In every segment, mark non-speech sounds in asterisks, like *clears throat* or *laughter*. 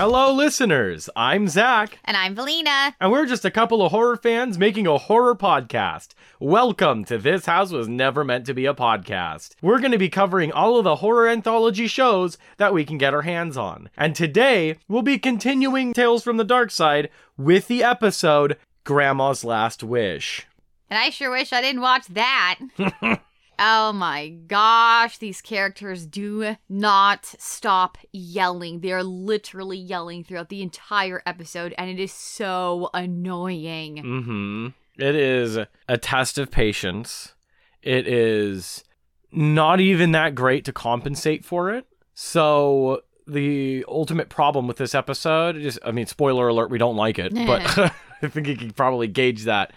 Hello, listeners. I'm Zach, And I'm Valina. and we're just a couple of horror fans making a horror podcast. Welcome to This House Was Never Meant to Be a Podcast. We're going to be covering all of the horror anthology shows that we can get our hands on. And today, we'll be continuing Tales from the Dark Side with the episode Grandma's Last Wish. And I sure wish I didn't watch that. *laughs* oh my gosh, these characters do not stop yelling. They're literally yelling throughout the entire episode, and it is so annoying. Mm-hmm. It is a test of patience. It is not even that great to compensate for it. So the ultimate problem with this episode is I mean, spoiler alert, we don't like it, but *laughs* *laughs* I think you can probably gauge that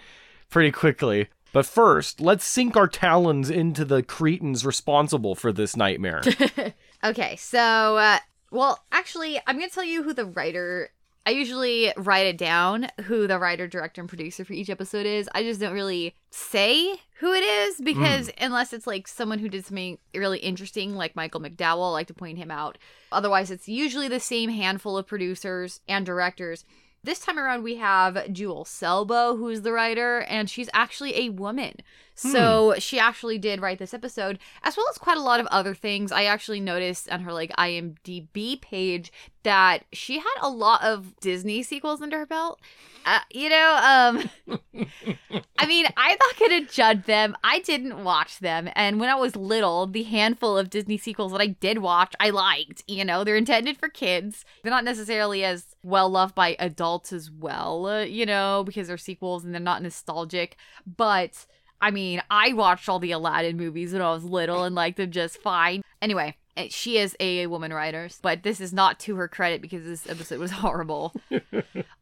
pretty quickly. But first, let's sink our talons into the cretins responsible for this nightmare. *laughs* Okay, so, uh, well, actually, I'm going to tell you who the writer. I usually write it down who the writer, director, and producer for each episode is. I just don't really say who it is because unless it's like someone who did something really interesting, like Michael McDowell, I like to point him out. Otherwise, it's usually the same handful of producers and directors. This time around, we have Jule Selbo, who's the writer, and she's actually a woman. So she actually did write this episode, as well as quite a lot of other things. I actually noticed on her like IMDb page that she had a lot of Disney sequels under her belt. Uh, you know, um, *laughs* I mean, I'm not gonna judge them. I didn't watch them, and when I was little, the handful of Disney sequels that I did watch, I liked. You know, they're intended for kids. They're not necessarily as well loved by adults as well. Uh, you know, because they're sequels and they're not nostalgic. But I mean, I watched all the Aladdin movies when I was little and liked them just fine. Anyway. eh, She is a woman writer, but this is not to her credit because this episode was *laughs* horrible.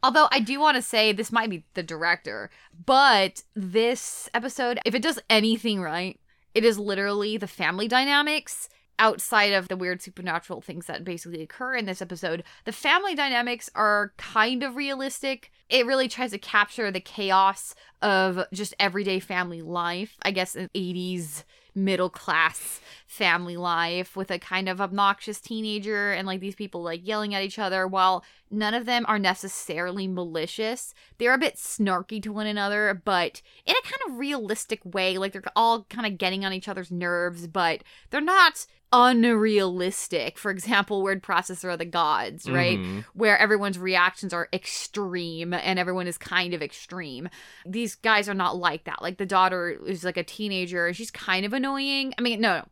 Although I do want to say this might be the director, but this episode, if it does anything right, it is literally the family dynamics outside of the weird supernatural things that basically occur in this episode. The family dynamics are kind of realistic. It really tries to capture the chaos of just everyday family life. I guess an 80s middle class family life with a kind of obnoxious teenager and like these people like yelling at each other while none of them are necessarily malicious. They're a bit snarky to one another, but in a kind of realistic way. Like they're all kind of getting on each other's nerves, but they're not unrealistic. For example, word processor of the gods, right? Mhm. Where everyone's reactions are extreme and everyone is kind of extreme. These guys are not like that. Like the daughter is like a teenager and she's kind of annoying. I mean, no, no.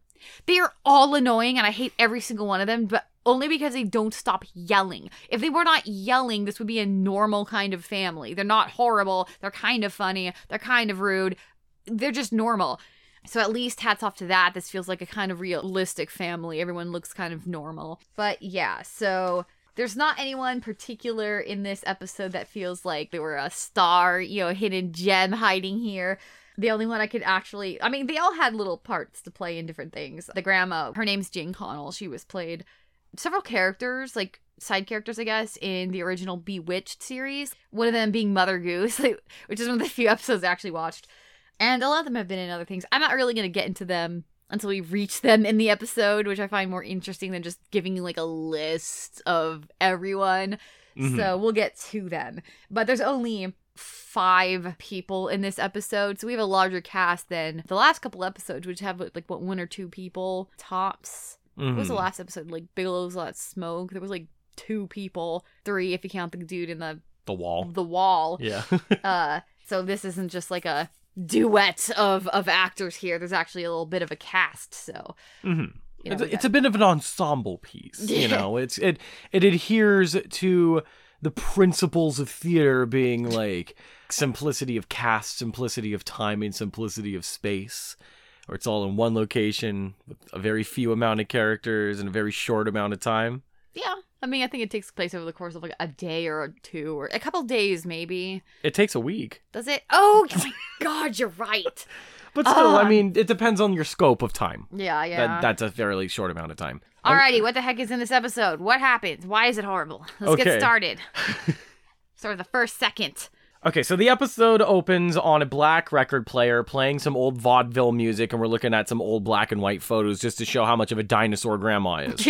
They are all annoying and I hate every single one of them, but only because they don't stop yelling. If they were not yelling, this would be a normal kind of family. They're not horrible. They're kind of funny. They're kind of rude. They're just normal. So at least hats off to that. This feels like a kind of realistic family. Everyone looks kind of normal. But yeah, so there's not anyone particular in this episode that feels like they were a star, you know, hidden gem hiding here. The only one I could actually, I mean, they all had little parts to play in different things. The grandma, her name's Jane Connell. She was played several characters, like side characters, I guess, in the original Bewitched series. One of them being Mother Goose, *laughs* like, which is one of the few episodes I actually watched. And a lot of them have been in other things. I'm not really going to get into them until we reach them in the episode, which I find more interesting than just giving you like a list of everyone. Mhm. So we'll get to them. But there's only five people in this episode. So we have a larger cast than the last couple episodes, which have like what one or two people tops. What was the Mhm. last episode? Like Bigalow's Last Smoke. There was like two people, three if you count the dude in the the wall. the wall. Yeah. *laughs* Uh, so this isn't just like a duet of of actors here. There's actually a little bit of a cast. So Mhm. you know, it's, it's a bit of an ensemble piece you *laughs* know it's it it adheres to the principles of theater being like simplicity of cast simplicity of timing simplicity of space or it's all in one location with a very few amount of characters in a very short amount of time yeah. I mean, I think it takes place over the course of like a day or two or a couple days, maybe. it takes a week Does it? Oh my *laughs* God, you're right. But still i Ah. mean it depends on your scope of time Yeah, yeah. that, that's a fairly short amount of time Alrighty, what the heck is in this episode? What happens? Why is it horrible? Let's Okay. get started. *laughs* Start with the first second. Okay, so the episode opens on a black record player playing some old vaudeville music, and we're looking at some old black and white photos just to show how much of a dinosaur grandma is.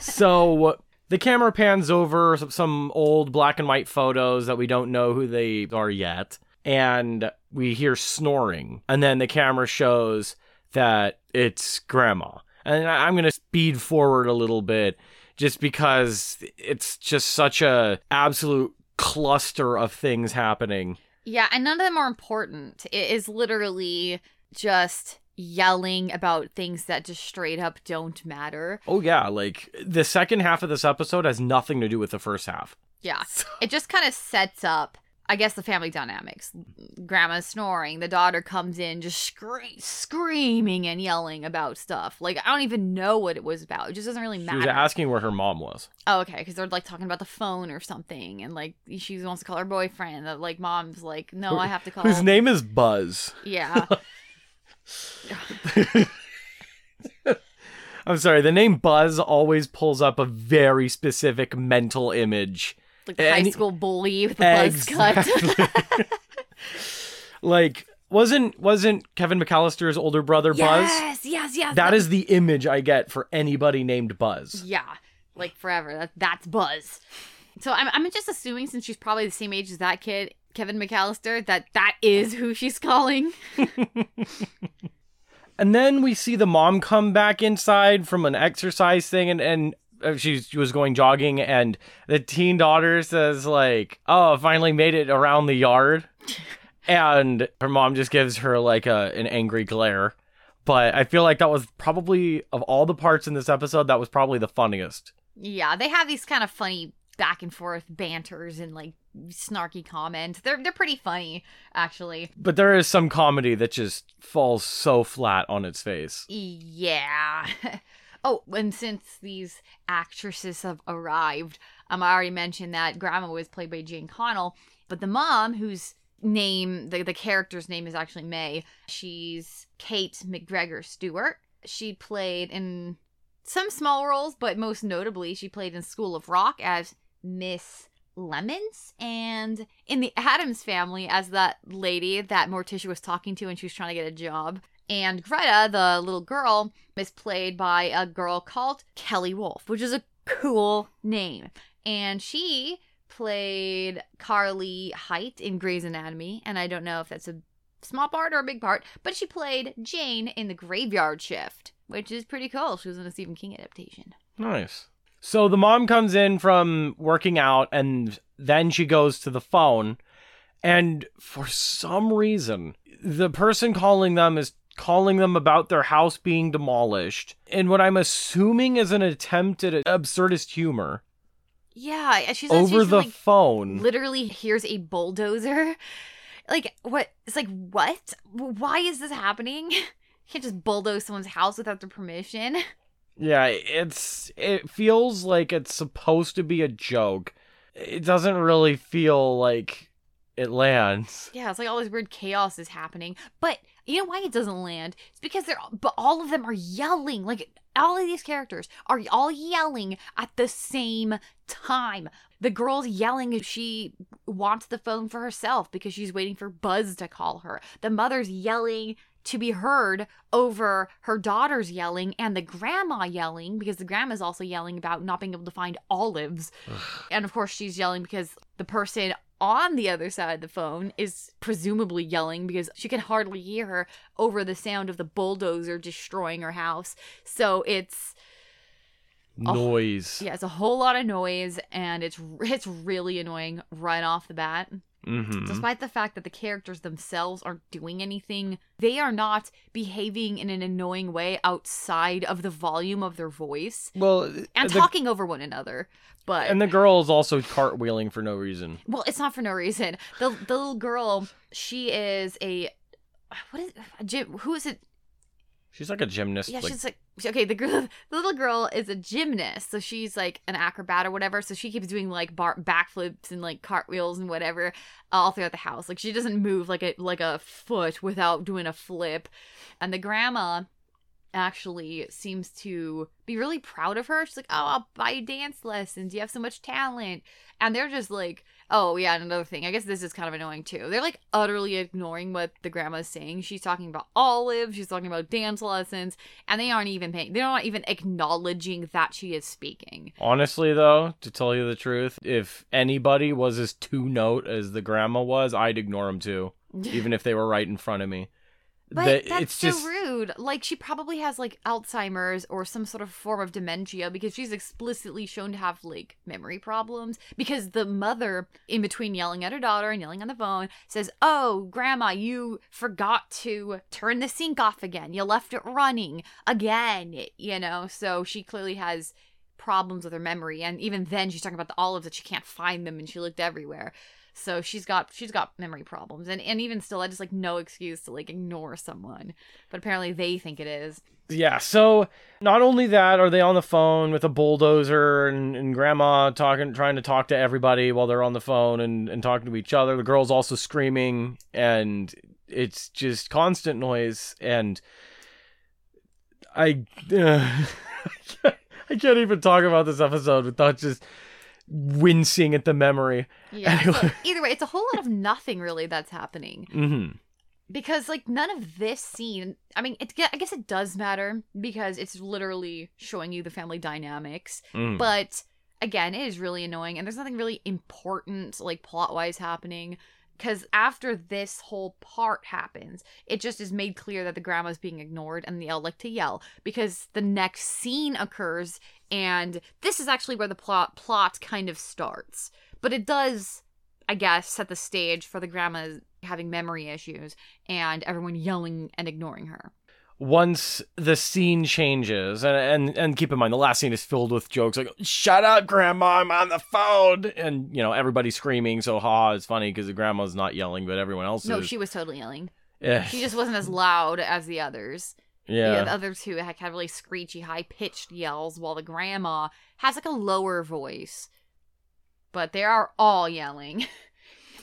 *laughs* so the camera pans over some- some old black and white photos that we don't know who they are yet, and we hear snoring. And then the camera shows that it's grandma. And I'm going to speed forward a little bit just because it's just such a absolute cluster of things happening. Yeah, and none of them are important. It is literally just yelling about things that just straight up don't matter. Oh yeah, like the second half of this episode has nothing to do with the first half. Yeah. *laughs* It just kind of sets up, I guess, the family dynamics. Grandma's snoring. The daughter comes in just scre- screaming and yelling about stuff. Like, I don't even know what it was about. It just doesn't really matter. She was asking where her mom was. oh, okay. Because they're like talking about the phone or something. And like, she wants to call her boyfriend. That like, mom's like, no, I have to *laughs* call. Whose name is Buzz. Yeah. *laughs* I'm sorry, the name Buzz always pulls up a very specific mental image. Like the high school bully with the buzz cut. *laughs* Like wasn't wasn't Kevin McAllister's older brother Buzz? yes, yes, yes. That is the image I get for anybody named Buzz. Yeah, like forever. That, that's Buzz. So I'm, I'm just assuming since she's probably the same age as that kid, Kevin McAllister, that that is who she's calling. *laughs* And then we see the mom come back inside from an exercise thing and, and she, she was going jogging and the teen daughter says like, "Oh, finally made it around the yard." *laughs* and her mom just gives her like a an angry glare. But I feel like that was probably of all the parts in this episode that was probably the funniest. yeah, they have these kind of funny back and forth banters and like snarky comments. They're they're pretty funny, actually. But there is some comedy that just falls so flat on its face. Yeah. *laughs* oh, and since these actresses have arrived, um, I already mentioned that Grandma was played by Jane Connell, but the mom, whose name, the, the character's name is actually May, she's Kate McGregor Stewart. She played in some small roles, but most notably, she played in School of Rock as Miss Lemons and in the Addams family as that lady that Morticia was talking to when she was trying to get a job. And Greta, the little girl, is played by a girl called Kelly Wolf, which is a cool name. And she played Carly Height in Grey's Anatomy. And I don't know if that's a small part or a big part, but she played Jane in The Graveyard Shift, which is pretty cool. She was in a Stephen King adaptation. Nice. So the mom comes in from working out and then she goes to the phone. And for some reason, the person calling them is calling them about their house being demolished in what I'm assuming is an attempt at absurdist humor Yeah, she's over the like, phone. literally here's a bulldozer. *laughs* Like what? It's like what? Why is this happening? *laughs* You can't just bulldoze someone's house without their permission. *laughs* Yeah, it's it feels like it's supposed to be a joke. It doesn't really feel like it lands. Yeah, it's like all this weird chaos is happening. But you know why it doesn't land? It's because they're but all of them are yelling. Like all of these characters are all yelling at the same time. The girl's yelling if she wants the phone for herself because she's waiting for Buzz to call her. The mother's yelling to be heard over her daughter's yelling and the grandma yelling because the grandma's also yelling about not being able to find olives. and of course, she's yelling because the person on the other side of the phone is presumably yelling because she can hardly hear her over the sound of the bulldozer destroying her house. So it's Oh, Noise. yeah, it's a whole lot of noise and it's it's really annoying right off the bat. Mm-hmm. Despite the fact that the characters themselves aren't doing anything, they are not behaving in an annoying way outside of the volume of their voice Well, and the, talking over one another. But and the girl is also cartwheeling for no reason. well, it's not for no reason. The the little girl, she is a what is gym? Who is it? She's like a gymnast. Yeah, like, she's like okay. The girl, *laughs* the little girl is a gymnast, so she's like an acrobat or whatever. So she keeps doing like bar- backflips and like cartwheels and whatever uh, all throughout the house. Like she doesn't move like a like a foot without doing a flip. And the grandma actually seems to be really proud of her. She's like, "Oh, I'll buy you dance lessons. You have so much talent." And they're just like, Oh yeah, and another thing. I guess this is kind of annoying too. They're like utterly ignoring what the grandma's saying. She's talking about olives, She's talking about dance lessons, and they aren't even paying. They're not even acknowledging that she is speaking. Honestly, though, to tell you the truth, if anybody was as two note as the grandma was, I'd ignore them too, *laughs* even if they were right in front of me. But That- that's so just rude. Like she probably has like Alzheimer's or some sort of form of dementia because she's explicitly shown to have like memory problems. Because the mother, in between yelling at her daughter and yelling on the phone, says, "Oh, grandma, you forgot to turn the sink off again. You left it running again." You know, so she clearly has problems with her memory and even then she's talking about the olives that she can't find them and she looked everywhere so she's got she's got memory problems and and even still I just like no excuse to like ignore someone but apparently they think it is Yeah, so not only that, are they on the phone with a bulldozer and, and grandma talking, trying to talk to everybody while they're on the phone and, and talking to each other. The girl's also screaming, and it's just constant noise. And I, *laughs* I can't even talk about this episode without just wincing at the memory. yeah Anyway. either way it's a whole lot of nothing really that's happening *laughs* hmm because like none of this scene i mean it, i guess it does matter because it's literally showing you the family dynamics Mm. but again it is really annoying and there's nothing really important like plot wise happening because after this whole part happens it just is made clear that the grandma's being ignored and they all like to yell because the next scene occurs and this is actually where the plot plot kind of starts. But it does i guess set the stage for the grandma having memory issues and everyone yelling and ignoring her once the scene changes and, and and keep in mind the last scene is filled with jokes like shut up grandma i'm on the phone. And you know everybody's screaming so ha it's funny because the grandma's not yelling but everyone else no is. she was totally yelling. Yeah. She just wasn't as loud as the others. Yeah, Yeah, the other two had had really screechy, high pitched yells, while the grandma has like a lower voice. But they are all yelling. *laughs*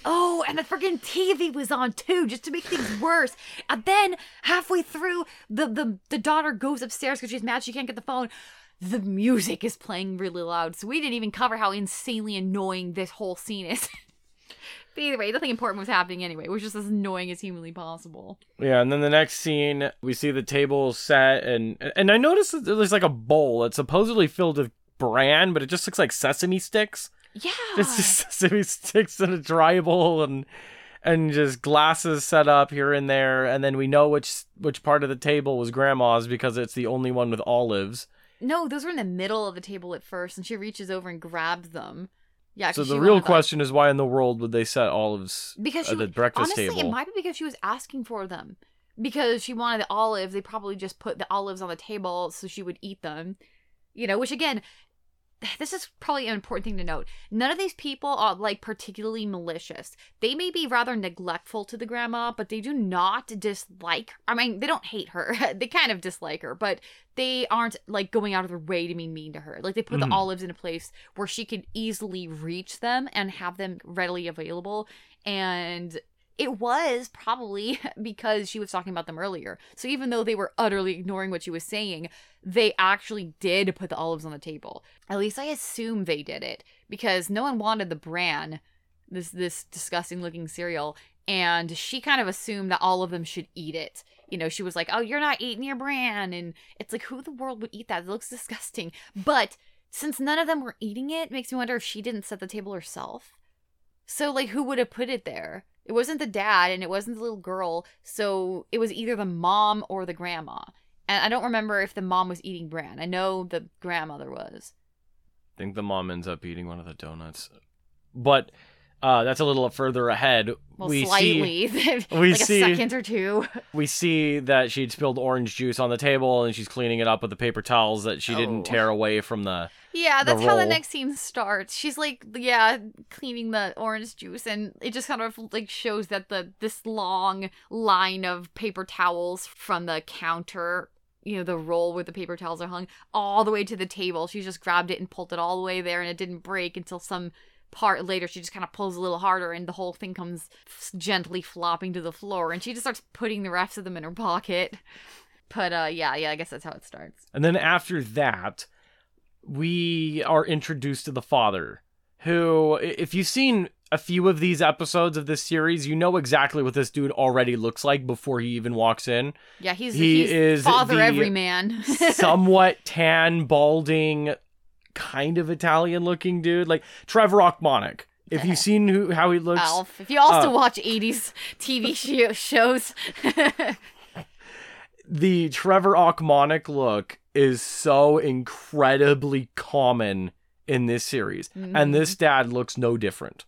oh, and the freaking TV was on too, just to make things worse. And then halfway through, the the, the daughter goes upstairs because she's mad she can't get the phone. The music is playing really loud, so we didn't even cover how insanely annoying this whole scene is. *laughs* but either way, nothing important was happening anyway. It was just as annoying as humanly possible. yeah and then the next scene we see the table set and and i noticed that there's like a bowl that's supposedly filled with bran but it just looks like sesame sticks Yeah. it's just *laughs* sesame sticks in a dry bowl and and just glasses set up here and there and then we know which which part of the table was grandma's because it's the only one with olives No, those were in the middle of the table at first, and she reaches over and grabs them. Yeah. So the real wanted, like- question is why in the world would they set olives because she at the breakfast honestly, table it might be because she was asking for them. Because she wanted the olives, they probably just put the olives on the table so she would eat them. You know, which again, *sighs* this is probably an important thing to note. None of these people are like particularly malicious. They may be rather neglectful to the grandma, but they do not dislike. I mean, they don't hate her. *laughs* they kind of dislike her, but they aren't like going out of their way to be mean to her. Like they put Mhm. the olives in a place where she could easily reach them and have them readily available. And it was probably *laughs* because she was talking about them earlier. So even though they were utterly ignoring what she was saying, they actually did put the olives on the table. At least I assume they did it because no one wanted the bran, this this disgusting looking cereal, and she kind of assumed that all of them should eat it. You know, she was like, "Oh, you're not eating your bran," and it's like, who the world would eat that? It looks *laughs* disgusting. But since none of them were eating it, makes me wonder if she didn't set the table herself. So, like, who would have put it there? It wasn't the dad and it wasn't the little girl. So, it was either the mom or the grandma. And I don't remember if the mom was eating bran. I know the grandmother was. I think the mom ends up eating one of the donuts but uh that's a little further ahead Well, we see *laughs* we like see- a second or two. we see that she'd spilled orange juice on the table and she's cleaning it up with the paper towels that she Oh. didn't tear away from the Yeah, the that's how the next scene starts. She's like, yeah, cleaning the orange juice, and it just kind of like shows that the this long line of paper towels from the counter, you know, the roll where the paper towels are hung, all the way to the table. She just grabbed it and pulled it all the way there, and it didn't break until some part later. She just kind of pulls a little harder, and the whole thing comes gently flopping to the floor, and she just starts putting the rest of them in her pocket. But uh, yeah, yeah, I guess that's how it starts. And then after that, we are introduced to the father, who, if you've seen a few of these episodes of this series, you know exactly what this dude already looks like before he even walks in. Yeah, he's He he's is father every man, *laughs* Somewhat tan, balding, kind of Italian looking dude, like Trevor Ochmonek. If you've seen who how he looks, Alf. If you also uh, watch 80s TV sh- shows, *laughs* the Trevor Ochmonek look is so incredibly common in this series, and this dad looks no different.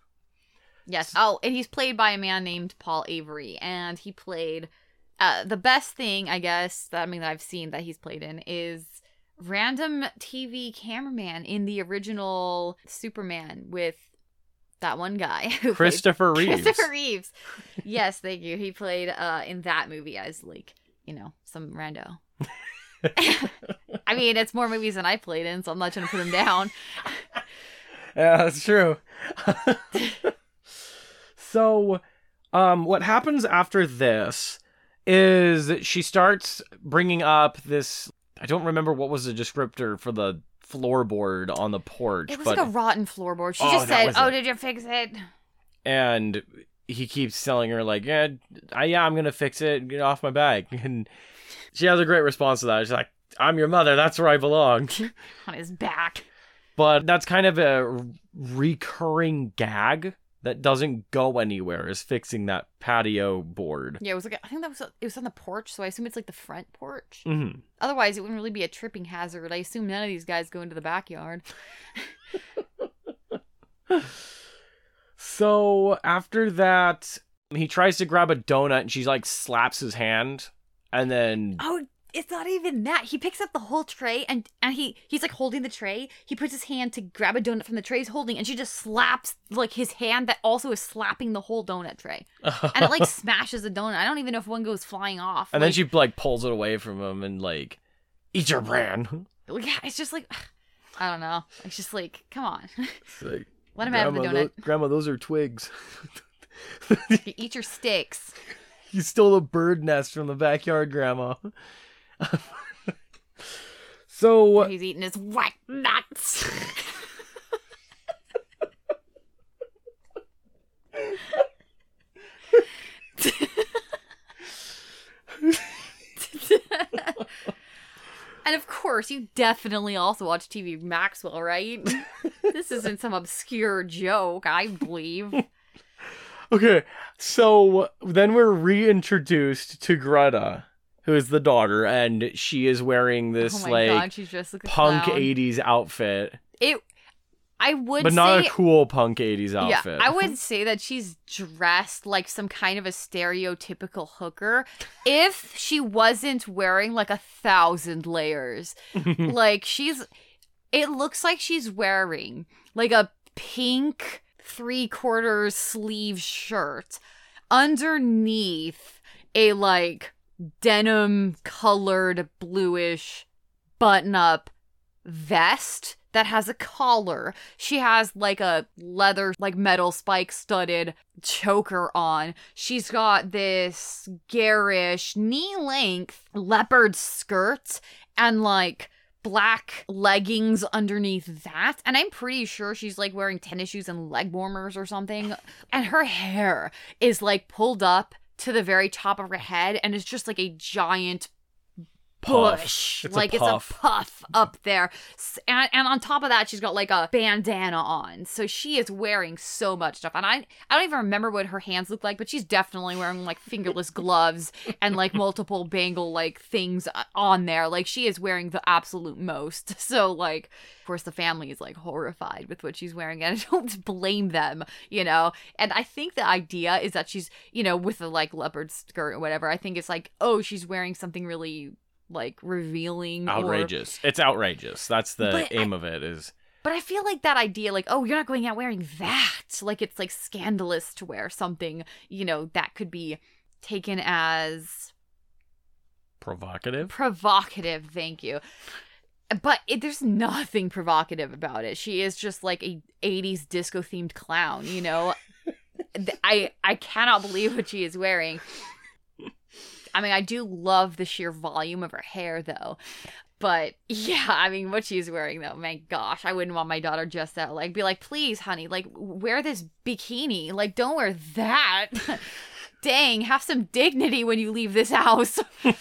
Yes. Oh, and he's played by a man named Paul Avery, and he played uh, the best thing I guess that I mean that I've seen that he's played in is random TV cameraman in the original Superman with that one guy *laughs* *laughs* Christopher Reeves. Christopher Reeves. yes, thank you. He played uh in that movie as like, you know, some rando. *laughs* I mean, it's more movies than I played in, so I'm not trying to put him down. Yeah, that's true. So, um, what happens after this is she starts bringing up this. I don't remember what was the descriptor for the floorboard on the porch, It was but like a rotten floorboard. She Oh, just said, "Oh, it. did you fix it?" and he keeps telling her like, "Yeah, I, yeah, I'm gonna fix it. Get off my back." *laughs* And she has a great response to that. She's like, "I'm your mother. That's where I belong." *laughs* On his back. but that's kind of a recurring gag that doesn't go anywhere. Is fixing that patio board. Yeah, it was like I think that was it was on the porch, so I assume it's like the front porch. Mm-hmm. Otherwise, it wouldn't really be a tripping hazard. I assume none of these guys go into the backyard. *laughs* So after that, he tries to grab a donut and she like slaps his hand, and then Oh, it's not even that. He picks up the whole tray and and he he's like holding the tray. He puts his hand to grab a donut from the tray he's holding, and she just slaps like his hand that also is slapping the whole donut tray, and it like *laughs* smashes the donut. I don't even know if one goes flying off. and then she like pulls it away from him and like, eat your bran. *laughs* yeah, it's just like *sighs* I don't know. It's just like come on, *laughs* It's like, let him have the "Grandma, donut. tho- Grandma, those are twigs. Eat your sticks. you stole a bird nest from the backyard, Grandma. So uh, He's eating his white nuts. and of course, you definitely also watch TV Maxwell, right? this isn't some obscure joke, I believe. Okay, so then we're reintroduced to Greta, who is the daughter, and she is wearing oh this oh like god, punk clown. 80s outfit, It, I would but not say a cool punk 80s outfit. Yeah, I would *laughs* say that she's dressed like some kind of a stereotypical hooker if she wasn't wearing like a thousand layers. *laughs* like she's it looks like she's wearing like a pink three quarters sleeve shirt underneath a like denim colored bluish button up vest that has a collar. She has like a leather, like metal spike studded choker on. She's got this garish knee length leopard skirt and like black leggings underneath that. And I'm pretty sure she's like wearing tennis shoes and leg warmers or something. And her hair is like pulled up to the very top of her head and it's just like a giant Puff. bush. It's like puff. it's a puff up there. And, and on top of that, she's got like a bandana on. So she is wearing so much stuff. And I I don't even remember what her hands look like, but she's definitely wearing like fingerless *laughs* gloves and like multiple bangle like things uh, on there. Like she is wearing the absolute most. *laughs* So like of course the family is like horrified with what she's wearing and I *laughs* don't blame them, you know. And I think the idea is that she's, you know, with the like leopard skirt or whatever. I think it's like, oh, she's wearing something really like revealing or outrageous. It's outrageous. That's the But aim of it. Is but I feel like that idea, like, oh, you're not going out wearing that. Like, it's like scandalous to wear something, you know, that could be taken as provocative. provocative. Thank you. But it, there's nothing provocative about it. She is just like a 80s disco themed clown, you know? *laughs* I I cannot believe what she is wearing. I mean, I do love the sheer volume of her hair, though. But *laughs* yeah, I mean, what she's wearing, though, my gosh, I wouldn't want my daughter just that. Like, be like, please, honey, like, wear this bikini. Like, don't wear that. *laughs* Dang, have some dignity when you leave this house. *laughs*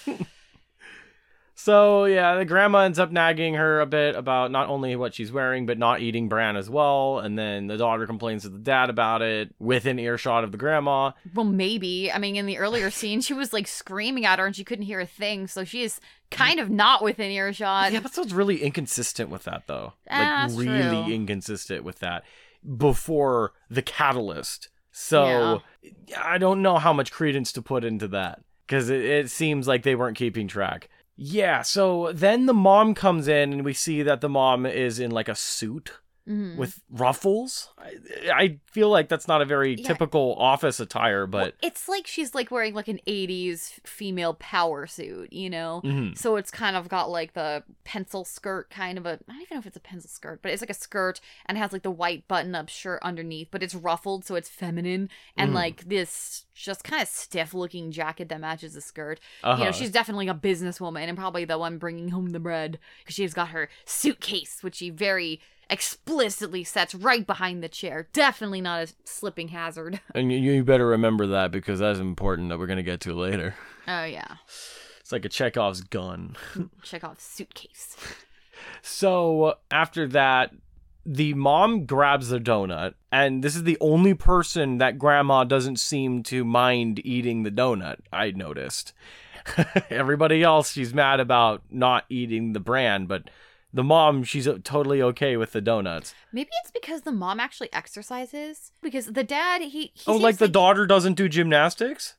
So yeah, the grandma ends up nagging her a bit about not only what she's wearing, but not eating bran as well. And then the daughter complains to the dad about it within earshot of the grandma. well, maybe. I mean, in the earlier scene, she was like screaming at her and she couldn't hear a thing. So she is kind of not within earshot. The episode's really inconsistent with that though. Ah, like really true. inconsistent with that before the catalyst. So I don't know how much credence to put into that because it, it seems like they weren't keeping track. Yeah, so then the mom comes in and we see that the mom is in like a suit Mhm. with ruffles. I, I feel like that's not a very Yeah. typical office attire, Well, but it's like she's like wearing like an 80s female power suit, you know? Mhm. So it's kind of got like the pencil skirt kind of a I don't even know if it's a pencil skirt, but it's like a skirt and it has like the white button up shirt underneath, but it's ruffled so it's feminine and Mhm. like this just kind of stiff looking jacket that matches the skirt. uh-huh. You know, she's definitely a businesswoman and probably the one bringing home the bread because she's got her suitcase, which she very explicitly sets right behind the chair. Definitely not a slipping hazard. *laughs* and you, you better remember that because that's important that we're gonna get to later. Oh yeah, It's like a Chekhov's gun. *laughs* Chekhov's suitcase. So after that, the mom grabs the donut, and this is the only person that grandma doesn't seem to mind eating the donut. I noticed. *laughs* Everybody else, she's mad about not eating the bran, but the mom, she's uh, totally okay with the donuts. Maybe it's because the mom actually exercises. Because the dad, he, he oh, like the daughter doesn't do gymnastics?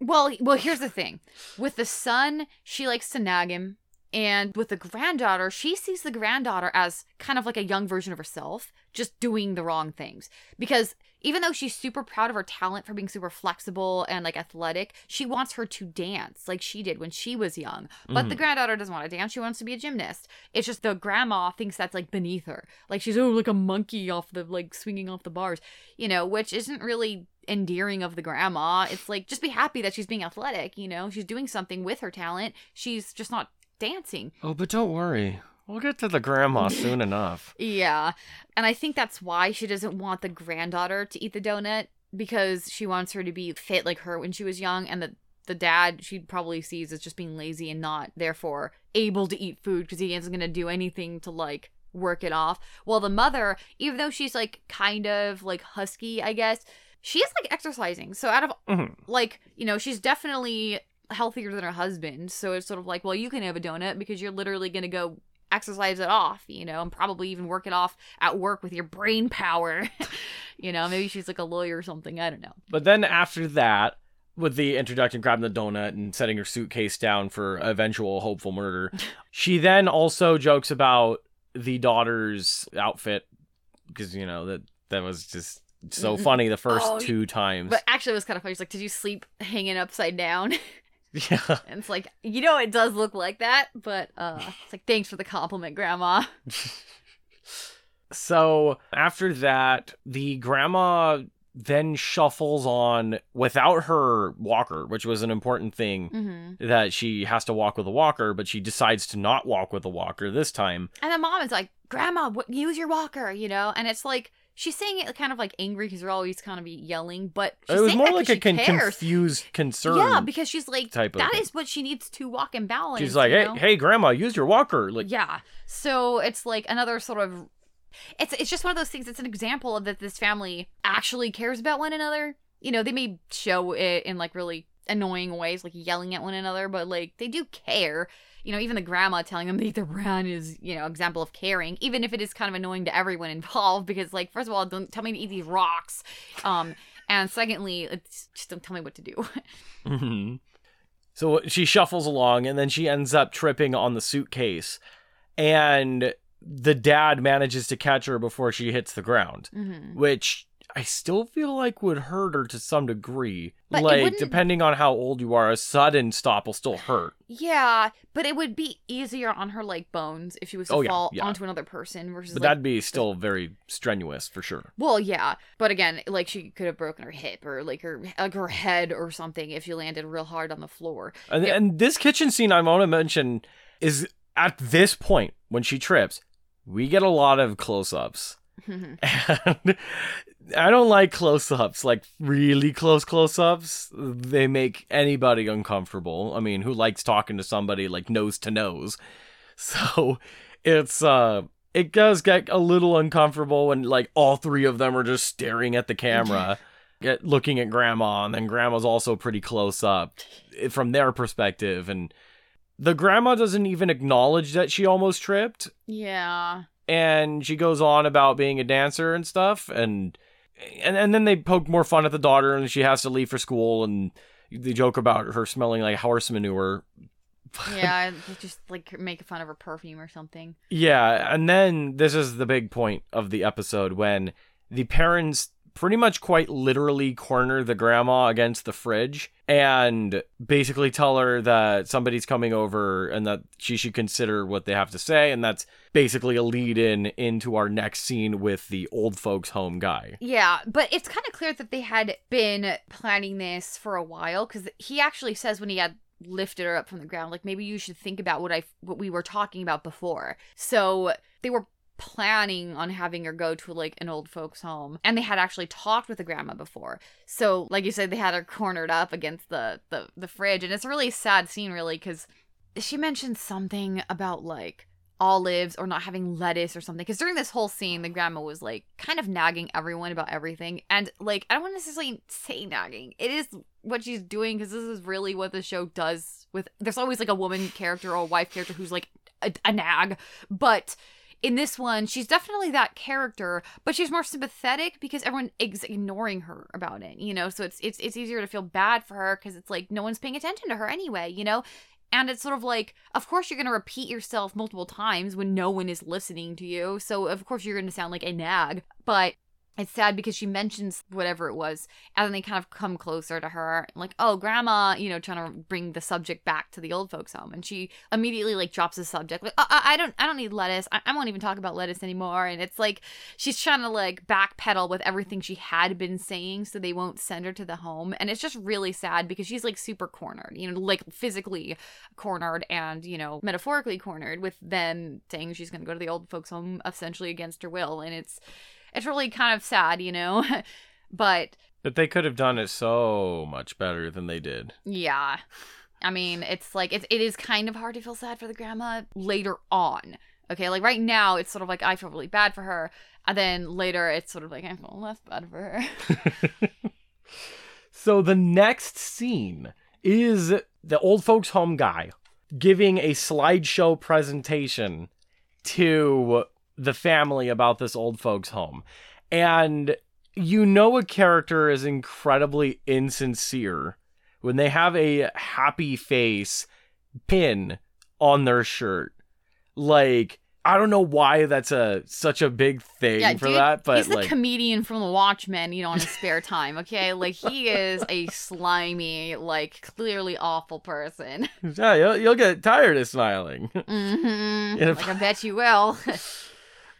Well, well, here's the thing. With the son, she likes to nag him, and with the granddaughter, she sees the granddaughter as kind of like a young version of herself, just doing the wrong things. Because even though she's super proud of her talent for being super flexible and like athletic, she wants her to dance like she did when she was young. But the mm-hmm. granddaughter doesn't want to dance; she wants to be a gymnast. It's just the grandma thinks that's like beneath her, like she's oh like a monkey off the like swinging off the bars, you know, which isn't really endearing of the grandma. It's like just be happy that she's being athletic, you know? She's doing something with her talent. She's just not dancing. Oh, but don't worry. We'll get to the grandma soon enough. *laughs* Yeah. And I think that's why she doesn't want the granddaughter to eat the donut because she wants her to be fit like her when she was young and the the dad she probably sees as just being lazy and not therefore able to eat food because he isn't going to do anything to like work it off. While the mother, even though she's like kind of like husky, I guess, she is like exercising. So out of Mhm. like, you know, she's definitely healthier than her husband. So it's sort of like, well, you can have a donut because you're literally going to go exercise it off, you know, and probably even work it off at work with your brain power. *laughs* you know, maybe she's like a lawyer or something. I don't know. But then after that, with the introduction, grabbing the donut and setting her suitcase down for eventual hopeful murder, *laughs* she then also jokes about the daughter's outfit because you know that that was just so funny the first Oh, two times. But actually, it was kind of funny. She's like, did you sleep hanging upside down? *laughs* *laughs* yeah, and it's like, you know, it does look like that. But uh, it's like, thanks for the compliment, Grandma. *laughs* So after that, the grandma then shuffles on without her walker, which was an important thing hmm that she has to walk with a walker, but she decides to not walk with a walker this time. And the mom is like, Grandma, what, use your walker, you know? And it's like, she's saying it kind of like angry because they're always kind of yelling, but she's it was more like a con- confused concern. Yeah, because she's like, type that is what she needs to walk and balance. She's like, "Hey, know? hey, grandma, use your walker." Like, yeah. So it's like another sort of it's it's just one of those things. It's an example of that this family actually cares about one another. You know, they may show it in like really annoying ways, like yelling at one another, but like they do care. You know, even the grandma telling them to eat the bran is, you know, example of caring, even if it is kind of annoying to everyone *laughs* involved. Because, like, first of all, don't tell me to eat these rocks, um, and secondly, it's just don't tell me what to do. *laughs* Mhm. So she shuffles along and then she ends up tripping on the suitcase. And the dad manages to catch her before she hits the ground, hmm which I still feel like would hurt her to some degree. But like depending on how old you are, a sudden stop will still hurt. Yeah, but it would be easier on her like bones if she was to Oh, fall yeah. onto another person versus But like that'd be still very strenuous for sure. Well, yeah, but again, like she could have broken her hip or like her like her head or something if she landed real hard on the floor. And, Yeah. and this kitchen scene I want to mention is at this point when she trips, we get a lot of close-ups. *laughs* and I don't like close-ups, like really close close-ups. They make anybody uncomfortable. I mean, who likes talking to somebody like nose to nose? *laughs* So it's uh it does get a little uncomfortable when like all three of them are just staring at the camera, *laughs* at, looking at grandma, and then grandma's also pretty close up eh, from their perspective and the grandma doesn't even acknowledge that she almost tripped yeah. and she goes on about being a dancer and stuff and and, and then they poke more fun at the daughter and she has to leave for school and they joke about her smelling like horse manure *laughs* Yeah, they just like make fun of her perfume or something. yeah and then this is the big point of the episode when the parents pretty much quite literally corner the grandma against the fridge and basically tell her that somebody's coming over and that she should consider what they have to say and that's basically a lead in into our next scene with the old folks home guy Yeah, but it's kind of clear that they had been planning this for a while because he actually says when he had lifted her up from the ground, like maybe you should think about what I what we were talking about before. So they were planning on having her go to like an old folks home and they had actually talked with the grandma before. So like you said they had her cornered up against the the, the fridge and it's a really sad scene really because she mentioned something about like olives or not having lettuce or something because during this whole scene the grandma was like kind of nagging everyone about everything and like i don't want to necessarily say nagging it is what she's doing because this is really what the show does with there's always like a woman character or a wife character who's like a, a nag but in this one, she's definitely that character, but she's more sympathetic because everyone is ignoring her about it, you know. So it's it's it's easier to feel bad for her because it's like no one's paying attention to her anyway, you know. And it's sort of like, of course, you're to repeat yourself multiple times when no one is listening to you. So, of course, you're to sound like a nag. But it's sad because she mentions whatever it was, and then they kind of come closer to her, like, oh, grandma, you know, trying to bring the subject back to the old folks' home. And she immediately, like, drops the subject, like, I, I I don't, I don't need lettuce. I, I won't even talk about lettuce anymore. And it's like she's trying to, like, backpedal with everything she had been saying so they won't send her to the home. And it's just really sad because she's, like, super cornered, you know, like, physically cornered and, you know, metaphorically cornered with them saying she's going to go to the old folks' home essentially against her will. And it's, it's really kind of sad, you know? *laughs* but but they could have done it so much better than they did yeah. I mean, it's like it's it is kind of hard to feel sad for the grandma later on. Okay, like right now it's sort of like I feel really bad for her. And then later it's sort of like I feel less bad for her. *laughs* So the next scene is the old folks home guy giving a slideshow presentation to the family about this old folks home. And you know a character is incredibly insincere when they have a happy face pin on their shirt. Like I don't know why that's a such a big thing yeah, for dude, that, but he's the like comedian from The Watchmen, you know, on his spare time. Okay, like he is a slimy, like clearly awful person. *laughs* yeah, you'll, you'll get tired of smiling. *laughs* hmm Yeah. Like I bet you will. *laughs*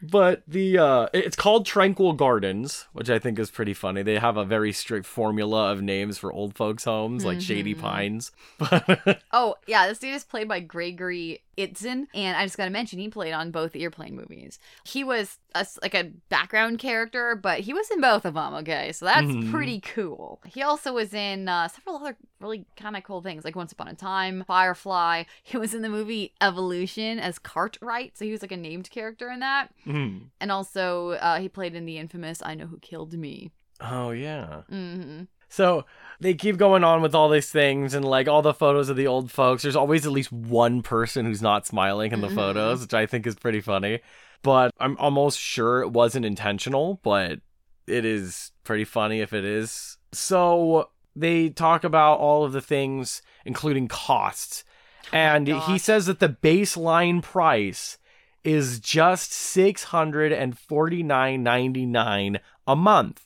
But the uh it's called Tranquil Gardens, which I think is pretty funny. They have a very strict formula of names for old folks homes, like Shady Mhm. Pines. *laughs* Oh, yeah, this dude is played by Gregory Itzin, and I just gotta mention he played on both Airplane movies. He was a like a background character, but he was in both of them, okay? So that's Mhm. pretty cool. He also was in uh, several other really kind of cool things, like Once Upon a Time, Firefly. *laughs* He was in the movie Evolution as Cartwright, so he was like a named character in that. Mhm. And also, uh, he played in the infamous I Know Who Killed Me. oh yeah. hmm So they keep going on with all these things and like all the photos of the old folks. There's always at least one person who's not smiling in the Mhm. photos, which I think is pretty funny. But I'm almost sure it wasn't intentional, but it is pretty funny if it is. So they talk about all of the things, including costs. And he says that the baseline price is just six hundred and forty nine ninety nine a month.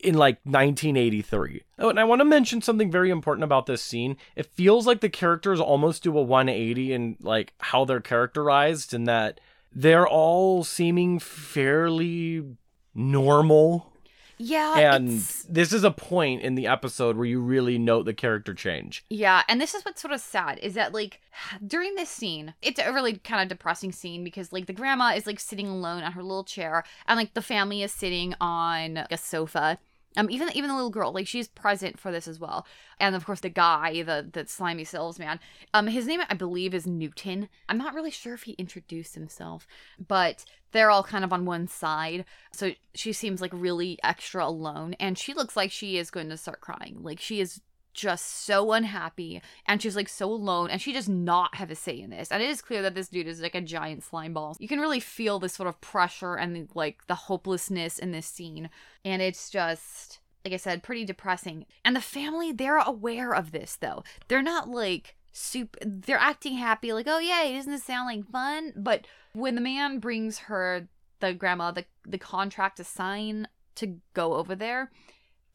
In like 1983. Oh, and I want to mention something very important about this scene. It feels like the characters almost do a 180 in like how they're characterized in that they're all seeming fairly normal. Yeah, And this is a point in the episode where you really note the character change. Yeah, and this is what's sort of sad is that like *sighs* during this scene, it's a really kind of depressing scene because like the grandma is like sitting alone on her little chair and like the family is sitting on like, a sofa. Um, even even the little girl, like she's present for this as well, and of course the guy, the the slimy salesman, um, his name I believe is Newton. I'm not really sure if he introduced himself, but they're all kind of on one side, so she seems like really extra alone, and she looks like she is going to start crying. Like she is just so unhappy and she's like so alone and she does not have a say in this. And it is clear that this dude is like a giant slime ball. You can really feel this sort of pressure and like the hopelessness in this scene. And it's just like i said pretty depressing. And the family they're aware of this though. They're not like super they're acting happy like oh yeah doesn't this sound like fun? But when the man brings her the grandma the, the contract to sign to go over there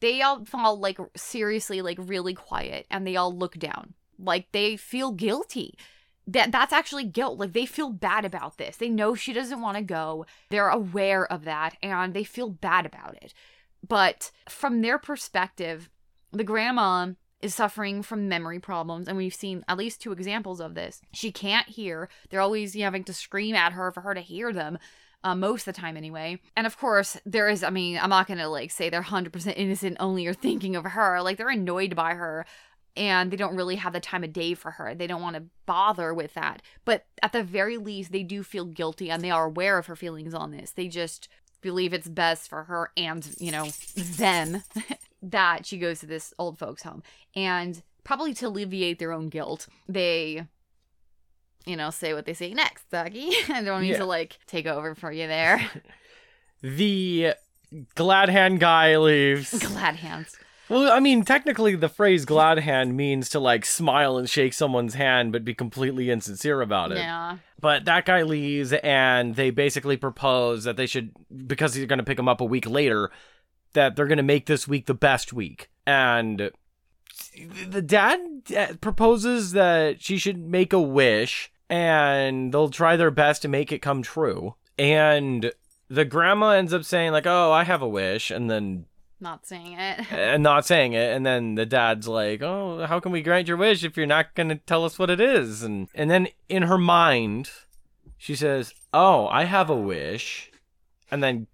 they all fall like seriously like really quiet and they all look down. Like they feel guilty. That that's actually guilt. Like they feel bad about this. They know she doesn't want to go. They're aware of that and they feel bad about it. But from their perspective the grandma is suffering from memory problems and we've seen at least two examples of this. She can't hear. They're always having to scream at her for her to hear them uh, most of the time anyway. And of course, there is, I mean, I'm not gonna like say they're 100% innocent only or thinking of her. Like, they're annoyed by her and they don't really have the time of day for her. They don't want to bother with that. But at the very least, they do feel guilty and they are aware of her feelings on this. They just believe it's best for her and, you know, them *laughs* that she goes to this old folks' home. And probably to alleviate their own guilt, they you know, say what they say next, Ducky. *laughs* I don't need Yeah. to like take over for you there. *laughs* The glad hand guy leaves. *laughs* Glad hands. Well, I mean, technically, the phrase glad hand means to like smile and shake someone's hand, but be completely insincere about it. Yeah. But that guy leaves, and they basically propose that they should, because he's going to pick him up a week later, that they're going to make this week the best week. And the dad Uh, proposes that she should make a wish, and they'll try their best to make it come true. And the grandma ends up saying, like, oh, I have a wish, and then Not saying it. *laughs* and not saying it and then the dad's like oh how can we grant your wish if you're not going to tell us what it is and and then in her mind she says oh i have a wish and then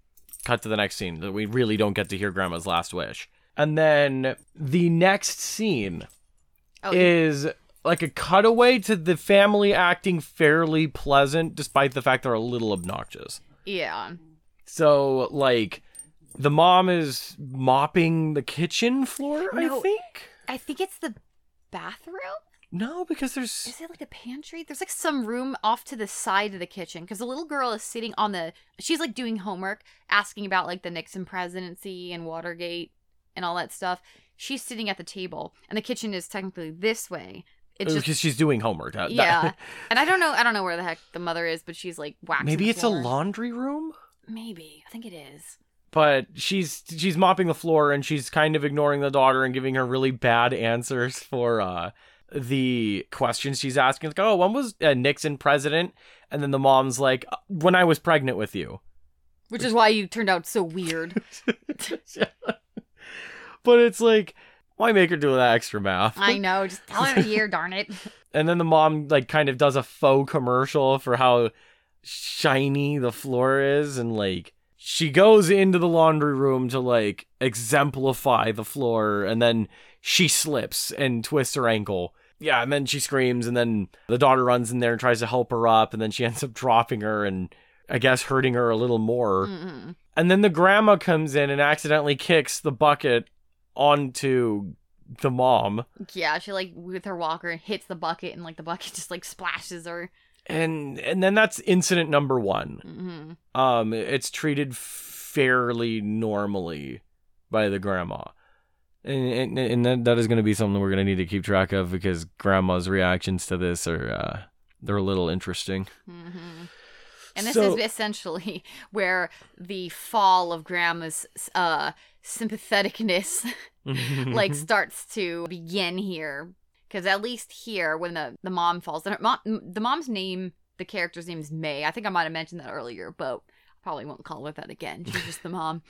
cut to the next scene that we really don't get to hear grandma's last wish and then the next scene Oh, is like a cutaway to the family acting fairly pleasant despite the fact they're a little obnoxious yeah. so like the mom is mopping the kitchen floor, I think. I think it's the bathroom. No, because there's Is it like a pantry? There's like some room off to the side of the kitchen because the little girl is sitting on the. She's like doing homework, asking about like the Nixon presidency and Watergate and all that stuff. She's sitting at the table, and the kitchen is technically this way. It's just because she's doing homework. That- yeah, *laughs* and I don't know. I don't know where the heck the mother is, but she's like waxing. maybe it's a laundry room. Maybe I think it is. But she's she's mopping the floor and she's kind of ignoring the daughter and giving her really bad answers for uh the questions she's asking. Like, oh, when was uh, Nixon president? And then the mom's like, "Uh, when I was pregnant with you. Which is why you turned out so weird. *laughs* but it's like, why make her do that extra math? I know. Just tell her the year, *laughs* darn it. and then the mom like kind of does a faux commercial for how shiny the floor is and like she goes into the laundry room to like exemplify the floor and then she slips and twists her ankle yeah and then she screams and then the daughter runs in there and tries to help her up and then she *laughs* ends up dropping her and i guess hurting her a little more Mm-mm. and then the grandma comes in and accidentally kicks the bucket onto the mom. Yeah, she like with her walker hits the bucket and like the bucket *laughs* just like splashes her. and and then that's incident number one. Hmm um it's treated fairly normally by the grandma. And and, and that, that is going to be something we're going to need to keep track of because grandma's reactions to this are uh they're a little interesting. Hmm And this So- is essentially *laughs* where the fall of Grandma's uh, sympatheticness *laughs* like *laughs* starts to begin here. Because at least here, when the, the mom falls, and mom, the mom's name, the character's name is May. I think I might have mentioned that earlier, but probably won't call her that again. She's just the mom.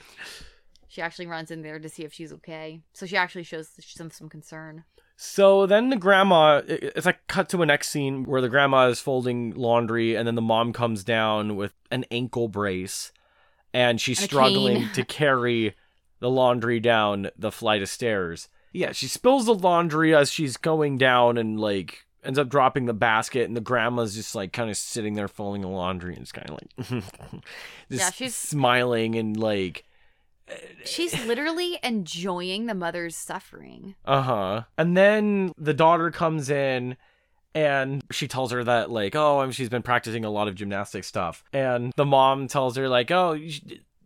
She actually runs in there to see if she's okay. So she actually shows some some concern. So then the grandma, it's like cut to a next scene where the grandma is folding laundry, and then the mom comes down with an ankle brace, and she's struggling to *laughs* carry the laundry down the flight of stairs. Yeah, she spills the laundry as she's going down, and like ends up dropping the basket, and the grandma's just like kind of sitting there folding the laundry, and it's kind of like, *laughs* just Yeah, she's- smiling and like. She's literally enjoying the mother's suffering. Uh huh. And then the daughter comes in and she tells her that, like, oh, she's been practicing a lot of gymnastic stuff. And the mom tells her, like, oh,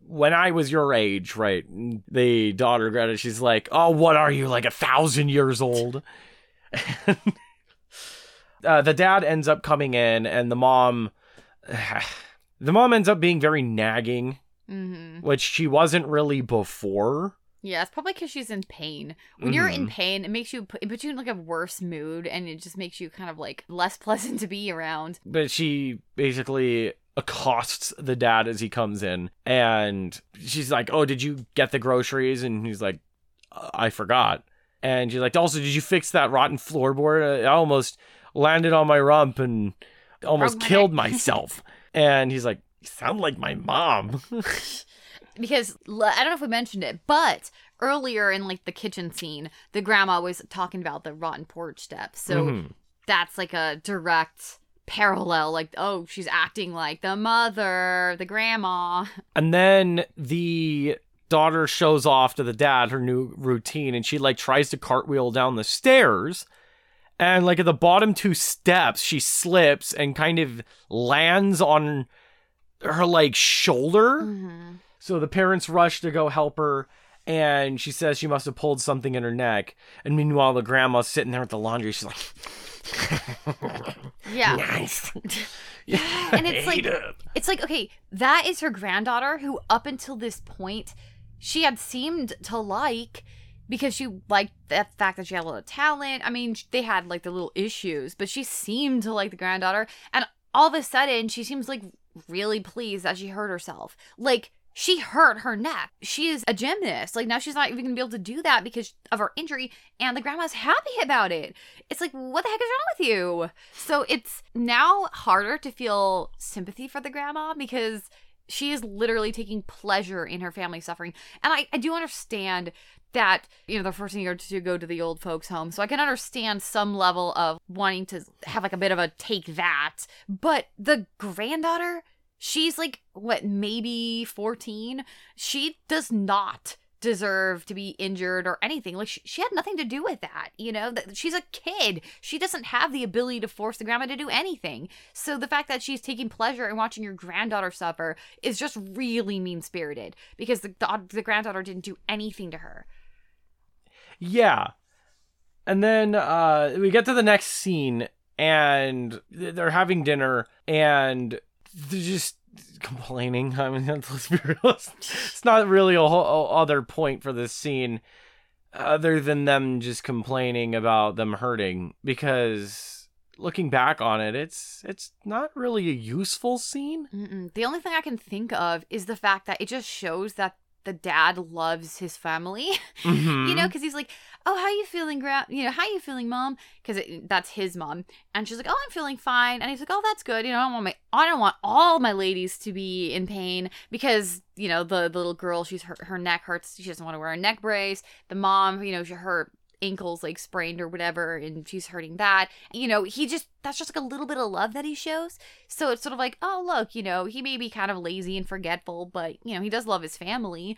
when I was your age, right? The daughter, Greta, she's like, oh, what are you, like a thousand years old? *laughs* uh, the dad ends up coming in and the mom. *sighs* The mom ends up being very nagging, hmm which she wasn't really before. Yeah, it's probably because she's in pain. When you're in Mhm. pain, it makes you it puts you in like a worse mood, and it just makes you kind of like less *laughs* pleasant to be around. but she basically accosts the dad as he comes in and she's like oh did you get the groceries and he's like "Uh, i forgot and she's like also did you fix that rotten floorboard i almost landed on my rump and almost my killed neck." *laughs* myself and he's like you sound like my mom *laughs* Because I don't know if we mentioned it, but earlier in like the kitchen scene, the grandma was talking about the rotten porch steps. So Mhm. that's like a direct parallel. Like, oh, she's acting like the mother, the grandma. And then the daughter shows off to the dad her new routine and she like tries to cartwheel down the stairs. And like at the bottom two steps, she slips and kind of lands on her like shoulder. Mhm. So the parents rush to go help her. And she says she must have pulled something in her neck. And meanwhile, the grandma's sitting there with the laundry. She's like, Yeah. *laughs* nice. *laughs* and it's like- it. It's like, okay, that is her granddaughter who, up until this point, she had seemed to like because she liked the fact that she had a lot of talent. I mean, they had like the little issues, but she seemed to like the granddaughter. And all of a sudden, she seems like really pleased that she hurt herself. Like, she hurt her neck. She is a gymnast. Like, now she's not even gonna be able to do that because of her injury, and the grandma's happy about it. It's like, what the heck is wrong with you? So it's now harder to feel sympathy for the grandma because she is literally taking pleasure in her family suffering. And I, I do understand that, you know, the first thing you go to go to the old folks' home. So I can understand some level of wanting to have like a bit of a take that. But the granddaughter, she's like, what, maybe 14? She does not deserve to be injured or anything. Like she, she had nothing to do with that, you know? She's a kid. She doesn't have the ability to force the grandma to do anything. So the fact that she's taking pleasure in watching your granddaughter suffer is just really mean-spirited because the the, the granddaughter didn't do anything to her. Yeah. And then uh we get to the next scene and they're having dinner and they're just complaining. *laughs* I mean, *laughs* let's be real. It's not really a whole other point for this scene other than them just complaining about them hurting because looking back on it, it's it's not really a useful scene. Mm-mm. The only thing I can think of is the fact that it just shows that the dad loves his family. Mhm. *laughs* you know, because he's like, "Oh, how you feeling, gra- You know, how you feeling, mom?" Because that's his mom, and she's like, "Oh, I'm feeling fine." And he's like, "Oh, that's good." You know, I don't want my, I don't want all my ladies to be in pain because you know the, the little girl, she's her her neck hurts. She doesn't want to wear a neck brace. The mom, you know, she, her ankles like sprained or whatever, and she's hurting that. You know, he just that's just like a little bit of love that he shows. So it's sort of like, oh look, you know, he may be kind of lazy and forgetful, but you know, he does love his family.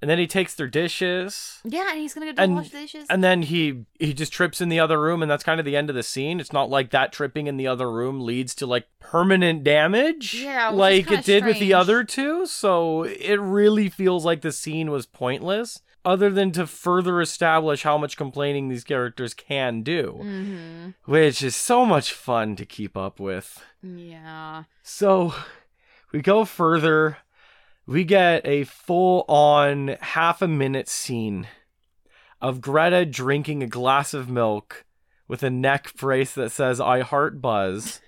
And then he takes their dishes. Yeah, and he's gonna go And- wash the dishes. And then he he just trips in the other room, and that's kind of the end of the scene. It's not like that tripping in the other room leads to like permanent damage, Yeah, like it did with the other two. So it really feels like the scene was pointless, other than to further establish how much complaining these characters can do, mm-hmm. which is so much fun to keep up with. Yeah. So we go further. We get a full on half a minute scene of Greta drinking a glass of milk with a neck brace that says I heart Buzz.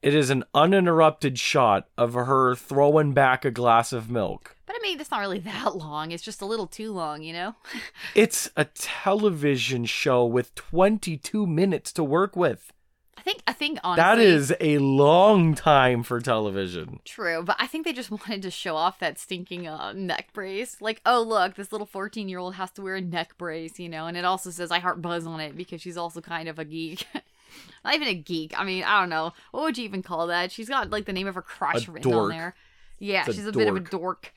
It is an uninterrupted shot of her throwing back a glass of milk. But I mean, it's not really *laughs* that long. It's just a little too long, you know? *laughs* It's a television show with 22 minutes to work with. I think, I think honestly. That is a long time for television. True, but I think they just *laughs* wanted to show off that stinking uh, neck brace. Like, oh, look, this little 14 year old has to wear a neck brace, you know? And it also says I heart Buzz on it because she's also kind of a geek. Not even a geek. I mean, I don't know. What would you even call that? She's got like the name of her crush A written dork. on there. Yeah, a she's a bit of a dork.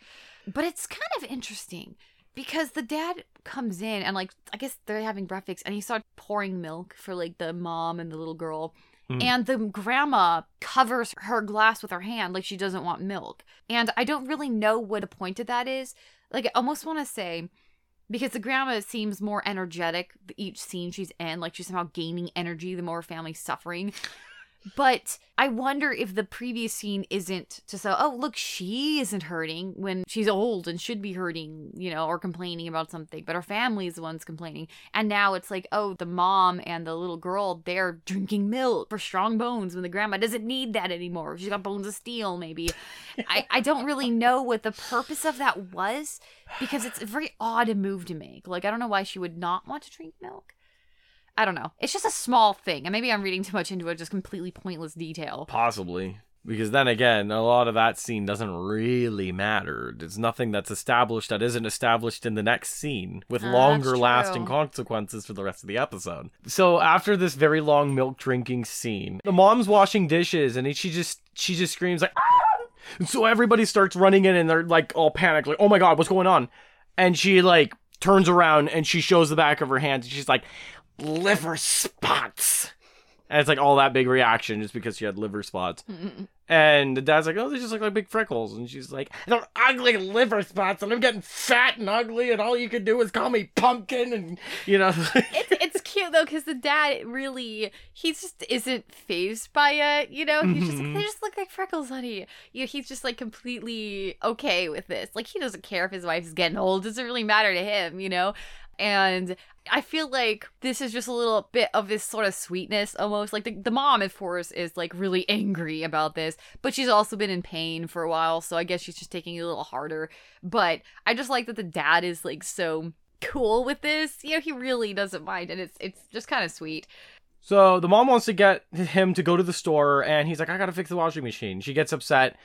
But it's kind of interesting because the dad comes in and like I guess they're having breakfast and he starts pouring milk for like the mom and the little girl. Mm. And the grandma covers her glass with her hand like she doesn't want milk. And I don't really know what a point of that is. Like I almost want to say because the grandma seems more energetic each scene she's in, like she's somehow gaining energy the more family's suffering. But I wonder if the previous scene isn't to say, oh, look, she isn't hurting when she's old and should be hurting, you know, or complaining about something, but her family is the ones complaining. And now it's like, oh, the mom and the little girl, they're drinking milk for strong bones when the grandma doesn't need that anymore. She's got bones of steel, maybe. I, I don't really know what the purpose of that was because it's a very odd move to make. Like, I don't know why she would not want to drink milk. I don't know. It's just a small thing. And maybe I'm reading too much into it, just completely pointless detail. Possibly. Because then again, a lot of that scene doesn't really matter. There's nothing that's established that isn't established in the next scene with that's longer lasting consequences for the rest of the episode. So after this very long milk drinking scene, the mom's washing dishes and she just she just screams like "Ah!" so everybody starts running in and they're like all panicked like oh my god what's going on and she like turns around and she shows the back of her hand and she's like liver spots and it's like all that big reaction just because she had liver spots *laughs* and the dad's like, oh, they just look like big freckles. And she's like, they're ugly liver spots, and I'm getting fat and ugly, and all you can do is call me pumpkin, and you know. *laughs* It's, it's cute though, because the dad really, he just isn't phased by it. You know, he's just like, Mhm. they just look like freckles, honey. You know, he's just like completely okay with this. Like, he doesn't care if his wife's getting old, it doesn't really matter to him, you know? And I feel like this is just a little bit of this sort of sweetness almost. Like the, the mom, of course, is like really *laughs* angry about this, but she's also been in pain for a while, so I guess she's just taking it a little harder. But I just like that the dad is like so cool with this. You know, he really doesn't mind, and it's it's just kind of sweet. So the mom wants to get him to go to the store, and he's like, I gotta fix the washing machine. She gets upset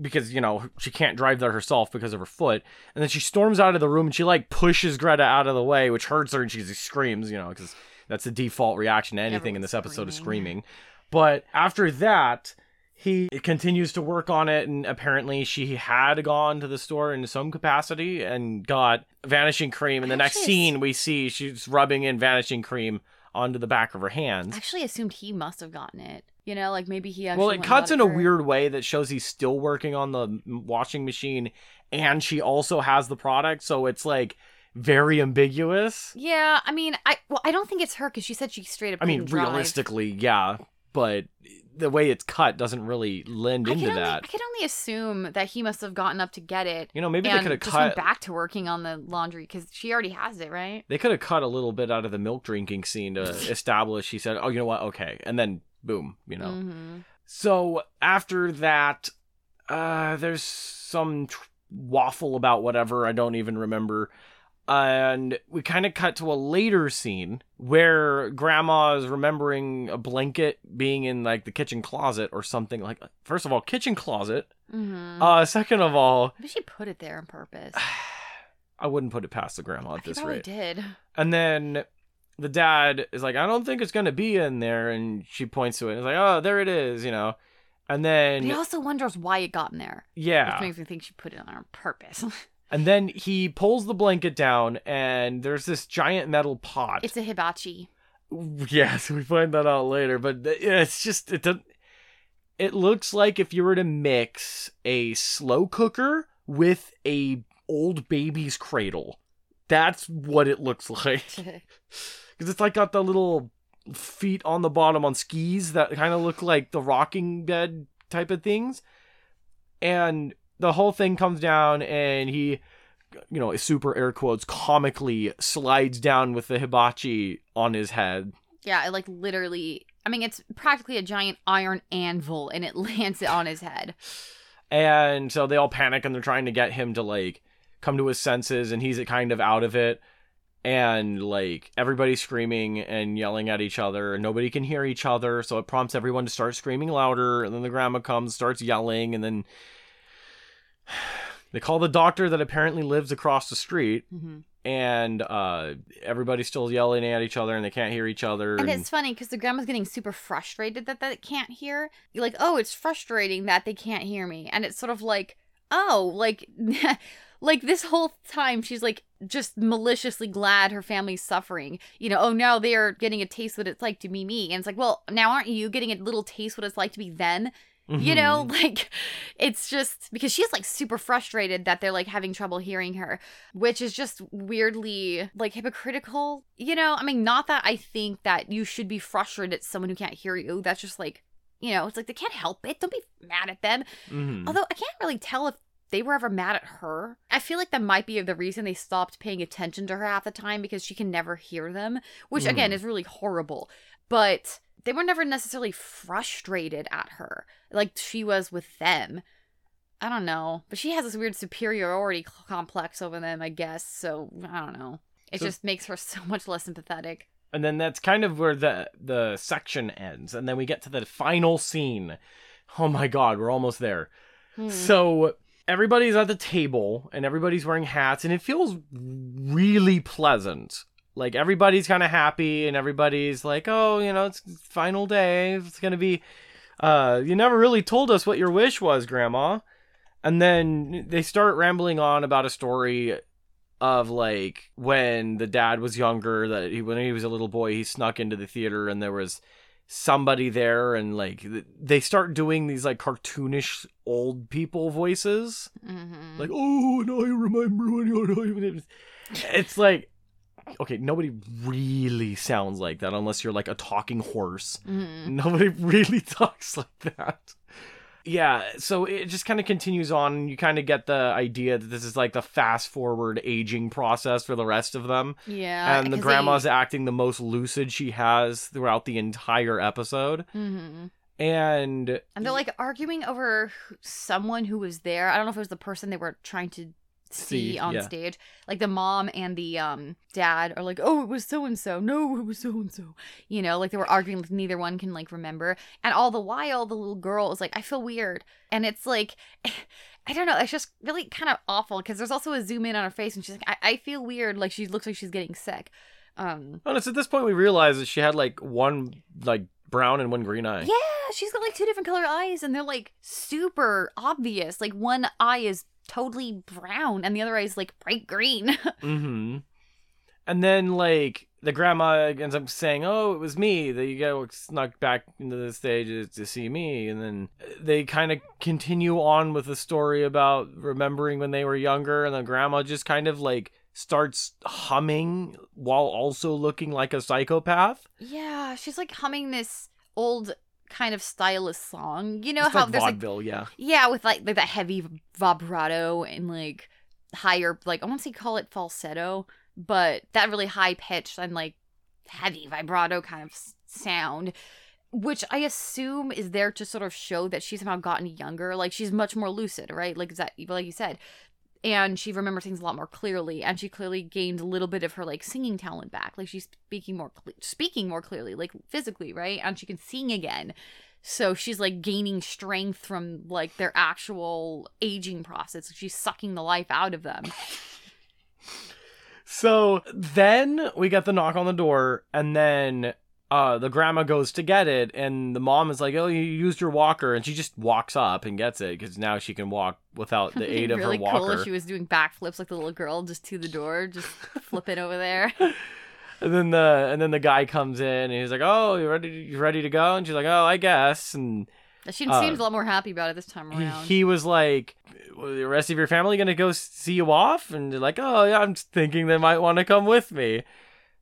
because you know she can't drive there herself because of her foot, and then she storms out of the room and she like pushes Greta out of the way, which hurts her, and she screams, you know, because that's the default reaction to anything in this episode is screaming. screaming. But after that, he continues to work on it, and apparently she had gone to the store in some capacity and got vanishing cream. And the next scene, we see she's rubbing in vanishing cream onto the back of her I hands. actually assumed he must have gotten it. You know, like maybe he actually. Well, it cuts in a weird way that shows he's still working on the washing machine, and she also has the product, so it's like very ambiguous. Yeah, I mean, I well, I don't think it's her because she said she straight up. I mean, drive. realistically, yeah, but the way it's cut doesn't really lend I into only, that. I can only assume that he must have gotten up to get it. You know, maybe they could have cut. back to working on the laundry because she already has it, right? They could have cut a little bit out of the milk drinking scene to *laughs* establish. He said, "Oh, you know what? Okay," and then boom, you know. hmm So after that, uh, there's some tr- waffle about whatever I don't even remember, and we kind of cut to a later scene where Grandma is remembering a blanket being in like the kitchen closet or something like. First of all, kitchen closet. hmm Uh, second of all, Maybe she put it there on purpose. *sighs* I wouldn't put it past the grandma at He this rate. did. And then the dad is like, I don't think it's gonna be in there, and she points to it. and is like, oh, there it is, you know. And But then he also wonders why it got in there, yeah, which makes me think she put it on purpose. *laughs* and then he pulls the blanket down, and there's this giant metal pot. it's a hibachi. yes, we find that out later, but it's just it doesn't. It looks like if you were to mix a slow cooker with a old baby's cradle. That's what it looks *laughs* like. *laughs* Because it's like got the little feet on the bottom on skis that kind of look like the rocking bed type of things. And the whole thing comes down, and he, you know, super air quotes, comically slides down with the hibachi on his head. Yeah, it like literally. I mean, it's practically a giant iron anvil, and it *laughs* lands it on his head. And so they all panic and they're trying to get him to like come to his senses, and he's kind of out of it. And like everybody's screaming and yelling at each other, and nobody can hear each other. So it prompts everyone to start screaming louder. And then the grandma comes, starts yelling, and then *sighs* they call the doctor that apparently lives across the street. hmm And uh, everybody's still yelling at each other, and they can't hear each other. And it's funny because the grandma's getting super frustrated that that can't hear. You're like, oh, it's frustrating that they can't hear me, and it's sort of like, oh, like, *laughs* like this whole time she's like just maliciously glad her family's suffering. You know, oh, now they are getting a taste what it's like to be me, and it's like, well, now aren't you getting a little taste what it's like to be them? You know, Mhm. like it's just because she's like super frustrated that they're like having trouble hearing her, which is just weirdly like hypocritical. You know, I mean, not that I think that you should be frustrated at someone who can't hear you. That's just like, you know, it's like they can't help it. Don't be mad at them. Mhm. Although I can't really tell if they were ever mad at her. I feel like that might be the reason they stopped paying attention to her half the time because she can never hear them, which again Mhm. is really horrible. But they were never necessarily frustrated at her like she was with them. I don't know, but she has this weird superiority complex over them, I guess. So I don't know. It So- just makes her so much less sympathetic. and then that's kind of where the the section ends, and then we get to the final scene. Oh my god, we're almost there. Hmm. So everybody's at the table and everybody's wearing hats and it feels really pleasant. Like everybody's kind of happy and everybody's like, "Oh, you know, it's final day. It's going to be uh you never really told us what your wish was, grandma." And then they start rambling on about a story of like when the dad was younger that he when he was a little boy he snuck into the theater and there was somebody there and like th- they start doing these like cartoonish old people voices Mhm. like oh and i remember when you were. it's like okay nobody really sounds like that unless you're like a talking horse Mhm. nobody *laughs* really talks like that yeah so it just kind of continues on you kind of get the idea that this is like the fast forward aging process for the rest of them Yeah. and the grandma's They... acting the most lucid she has throughout the entire episode Mhm. and And they're like arguing over someone who was there. I don't know if it was the person they were trying to see, See, on yeah. stage. Like the mom and the um dad are like, "Oh, it was so and so. No, it was so and so." You know, like they were arguing like neither one can like remember. And all the while the little girl is like, "I feel weird." And it's like *laughs* I don't know. It's just really kind of awful because there's also a zoom in on her face, and she's like, I, "I feel weird." Like she looks like she's getting sick. Um, oh, it's at this point we realize that she had like one like brown and one green eye Yeah, she's got like two different color eyes and they're like super obvious. Like one eye is totally brown and the other eye is like bright green. *laughs* mm-hmm. And then like the grandma ends up saying oh it was me that you got snuck back into the stage to- to see me. And then they kind of continue on with the story about remembering when they were younger and the grandma just kind of like starts humming while also looking like a psychopath. Yeah, she's like humming this old kind of stylist song. You know It's how like there's like vaudeville yeah yeah, with like like that heavy vibrato and like higher like I want to say call it falsetto, but that really high pitched and like heavy vibrato kind of sound which I assume is there to sort of show that she's somehow gotten younger. Like she's much more lucid, right? Like is that like you said, and she remembers things a lot more clearly, and she clearly gained a little bit of her like singing talent back. Like she's speaking more speaking more clearly, like physically, right? And she can sing again. So she's like gaining strength from like their actual aging process. She's sucking the life out of them. So then we get the knock on the door, and then uh, the grandma goes to get it, and the mom is like, "Oh, you used your walker," and she just walks up and gets it because now she can walk without the *laughs* aid of really her walker. cool she was doing backflips like the little girl just to the door, just *laughs* flipping over there. *laughs* and then the and then the guy comes in, and he's like, "Oh, you ready? You ready to go?" And she's like, "Oh, I guess." And She Uh, seems a lot more happy about it this time he, around. he was like, well, "The rest of your family gonna go see you off?" And they're like, "Oh, yeah, I'm thinking they might want to come with me."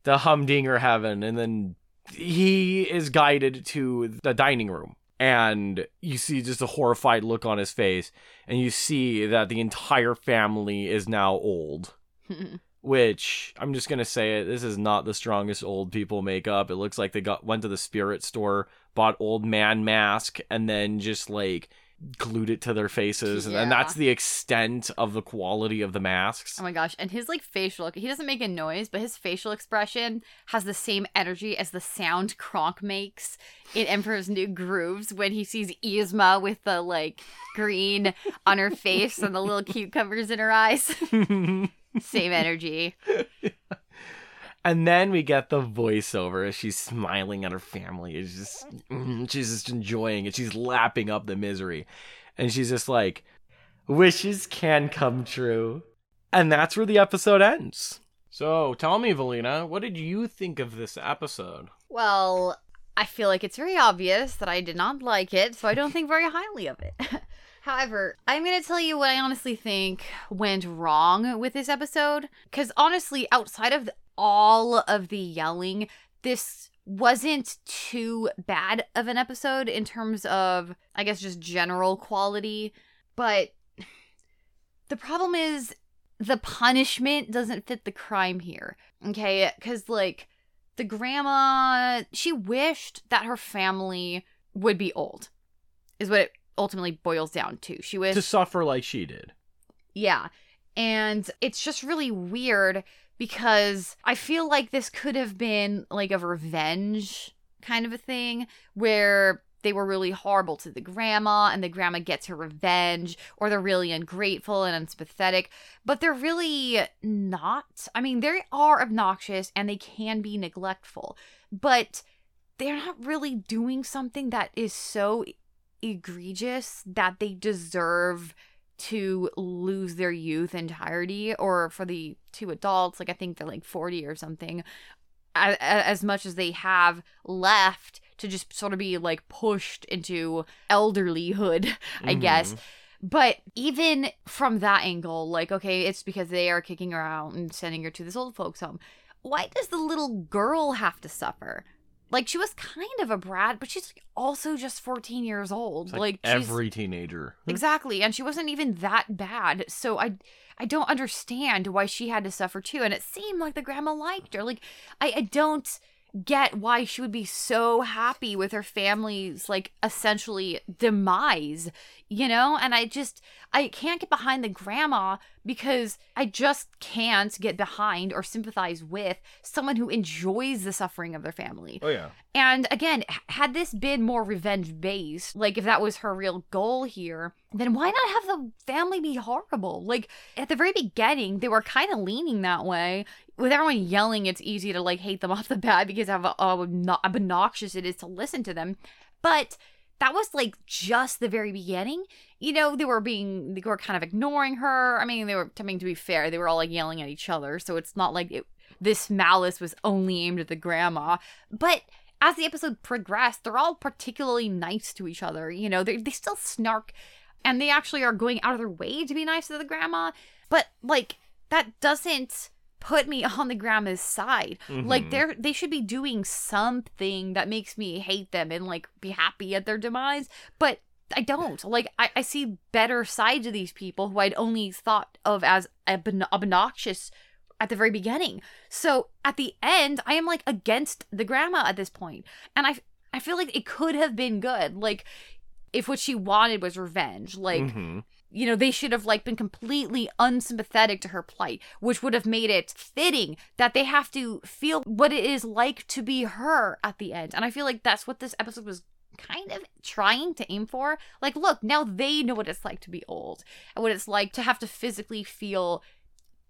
The humdinger heaven, and then he is guided to the dining room and you see just a horrified look on his face and you see that the entire family is now old. *laughs* Which i'm just gonna say it this is not the strongest old people makeup. It looks like they got went to the spirit store bought old man mask and then just like glued it to their faces and, and that's the extent of the quality of the masks Oh my gosh. And his like facial he doesn't make a noise, but his facial expression has the same energy as the sound Kronk makes in Emperor's New Grooves when he sees Yzma with the like green *laughs* on her face and the little cucumbers in her eyes. *laughs* same energy. *laughs* And then we get the voiceover as she's smiling at her family. It's just mm, she's just enjoying it. She's lapping up the misery. And she's just like, wishes can come true. And that's where the episode ends. So tell me, Valina, what did you think of this episode? Well, I feel like it's very obvious that I did not like it, so I don't think very highly of it. *laughs* However, I'm going to tell you what I honestly think went wrong with this episode. Because honestly, outside of the- all of the yelling, this wasn't too bad of an episode in terms of, I guess, just general quality. But *sighs* the problem is the punishment doesn't fit the crime here. Okay? Because, like, the grandma she wished that her family would be old is what it ultimately boils down to she wished To suffer like she did. yeah and it's just really weird because i feel like this could have been like a revenge kind of a thing where they were really horrible to the grandma and the grandma gets her revenge or they're really ungrateful and unsympathetic but they're really not. I mean they are obnoxious and they can be neglectful but they're not really doing something that is so egregious that they deserve to lose their youth entirety or for the two adults like i think they're like 40 or something as, as much as they have left to just sort of be like pushed into elderlyhood i guess. Mhm. but even from that angle like okay it's because they are kicking her out and sending her to this old folks home. Why does the little girl have to suffer like she was kind of a brat but she's also just 14 years old It's like, like, she's every teenager. *laughs* Exactly, and she wasn't even that bad. So I I don't understand why she had to suffer too. And it seemed like the grandma liked her. Like I, I don't get why she would be so happy with her family's like essentially demise, you know? And I just I can't get behind the grandma because I just can't get behind or sympathize with someone who enjoys the suffering of their family. Oh yeah. And again, had this been more revenge based, like if that was her real goal here, then why not have the family be horrible? Like at the very beginning, they were kind of leaning that way. With everyone yelling, it's easy to like hate them *laughs* off the bat because of how obnoxious it is to listen to them. But that was like just the very beginning. You know, they were being, they were kind of ignoring her. I mean, they were, I mean, to be fair, they were all like yelling at each other. So it's not like it, this malice was only aimed at the grandma. But as the episode progressed, they're all particularly nice to each other. You know, they they still snark, and they actually are going out of their way to be nice to the grandma. But like that doesn't put me *laughs* on the grandma's side. Like Mhm. they're they should be doing something that makes me hate them and like be happy at their demise. But I don't. Like I, I see better sides of these people who I'd only thought of as obno- obnoxious at the very beginning. So at the end, I am like against the grandma at this point. And I I feel like it could have been good. Like if what she wanted was revenge, like Mhm. You know, they should have like been completely unsympathetic to her plight, which would have made it fitting that they have to feel what it is like to be her at the end. And I feel like that's what this episode was kind of trying to aim for. Like, look, now they know what it's like to be old and what it's like to have to physically feel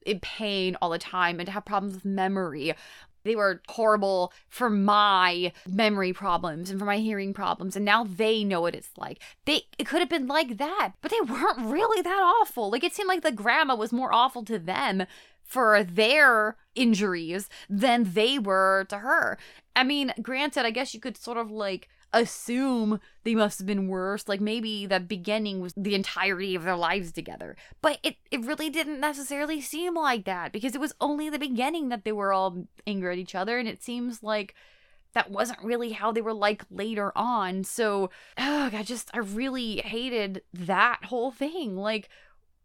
in pain all the time and to have problems with memory. They were horrible for my memory problems and for my hearing problems, and now they know what it's like. They it could have been like that, but they weren't really that awful. Like it seemed like the grandma was more awful to them for their injuries than they were to her. I mean, granted, I guess you could sort of like assume they must have been worse. Like maybe the beginning was the entirety of their lives together. But it, it really didn't necessarily seem like that because it was only the beginning that they were all angry at each other. And it seems like that wasn't really how they were like later on. So, oh, I just, I really hated that whole thing. Like,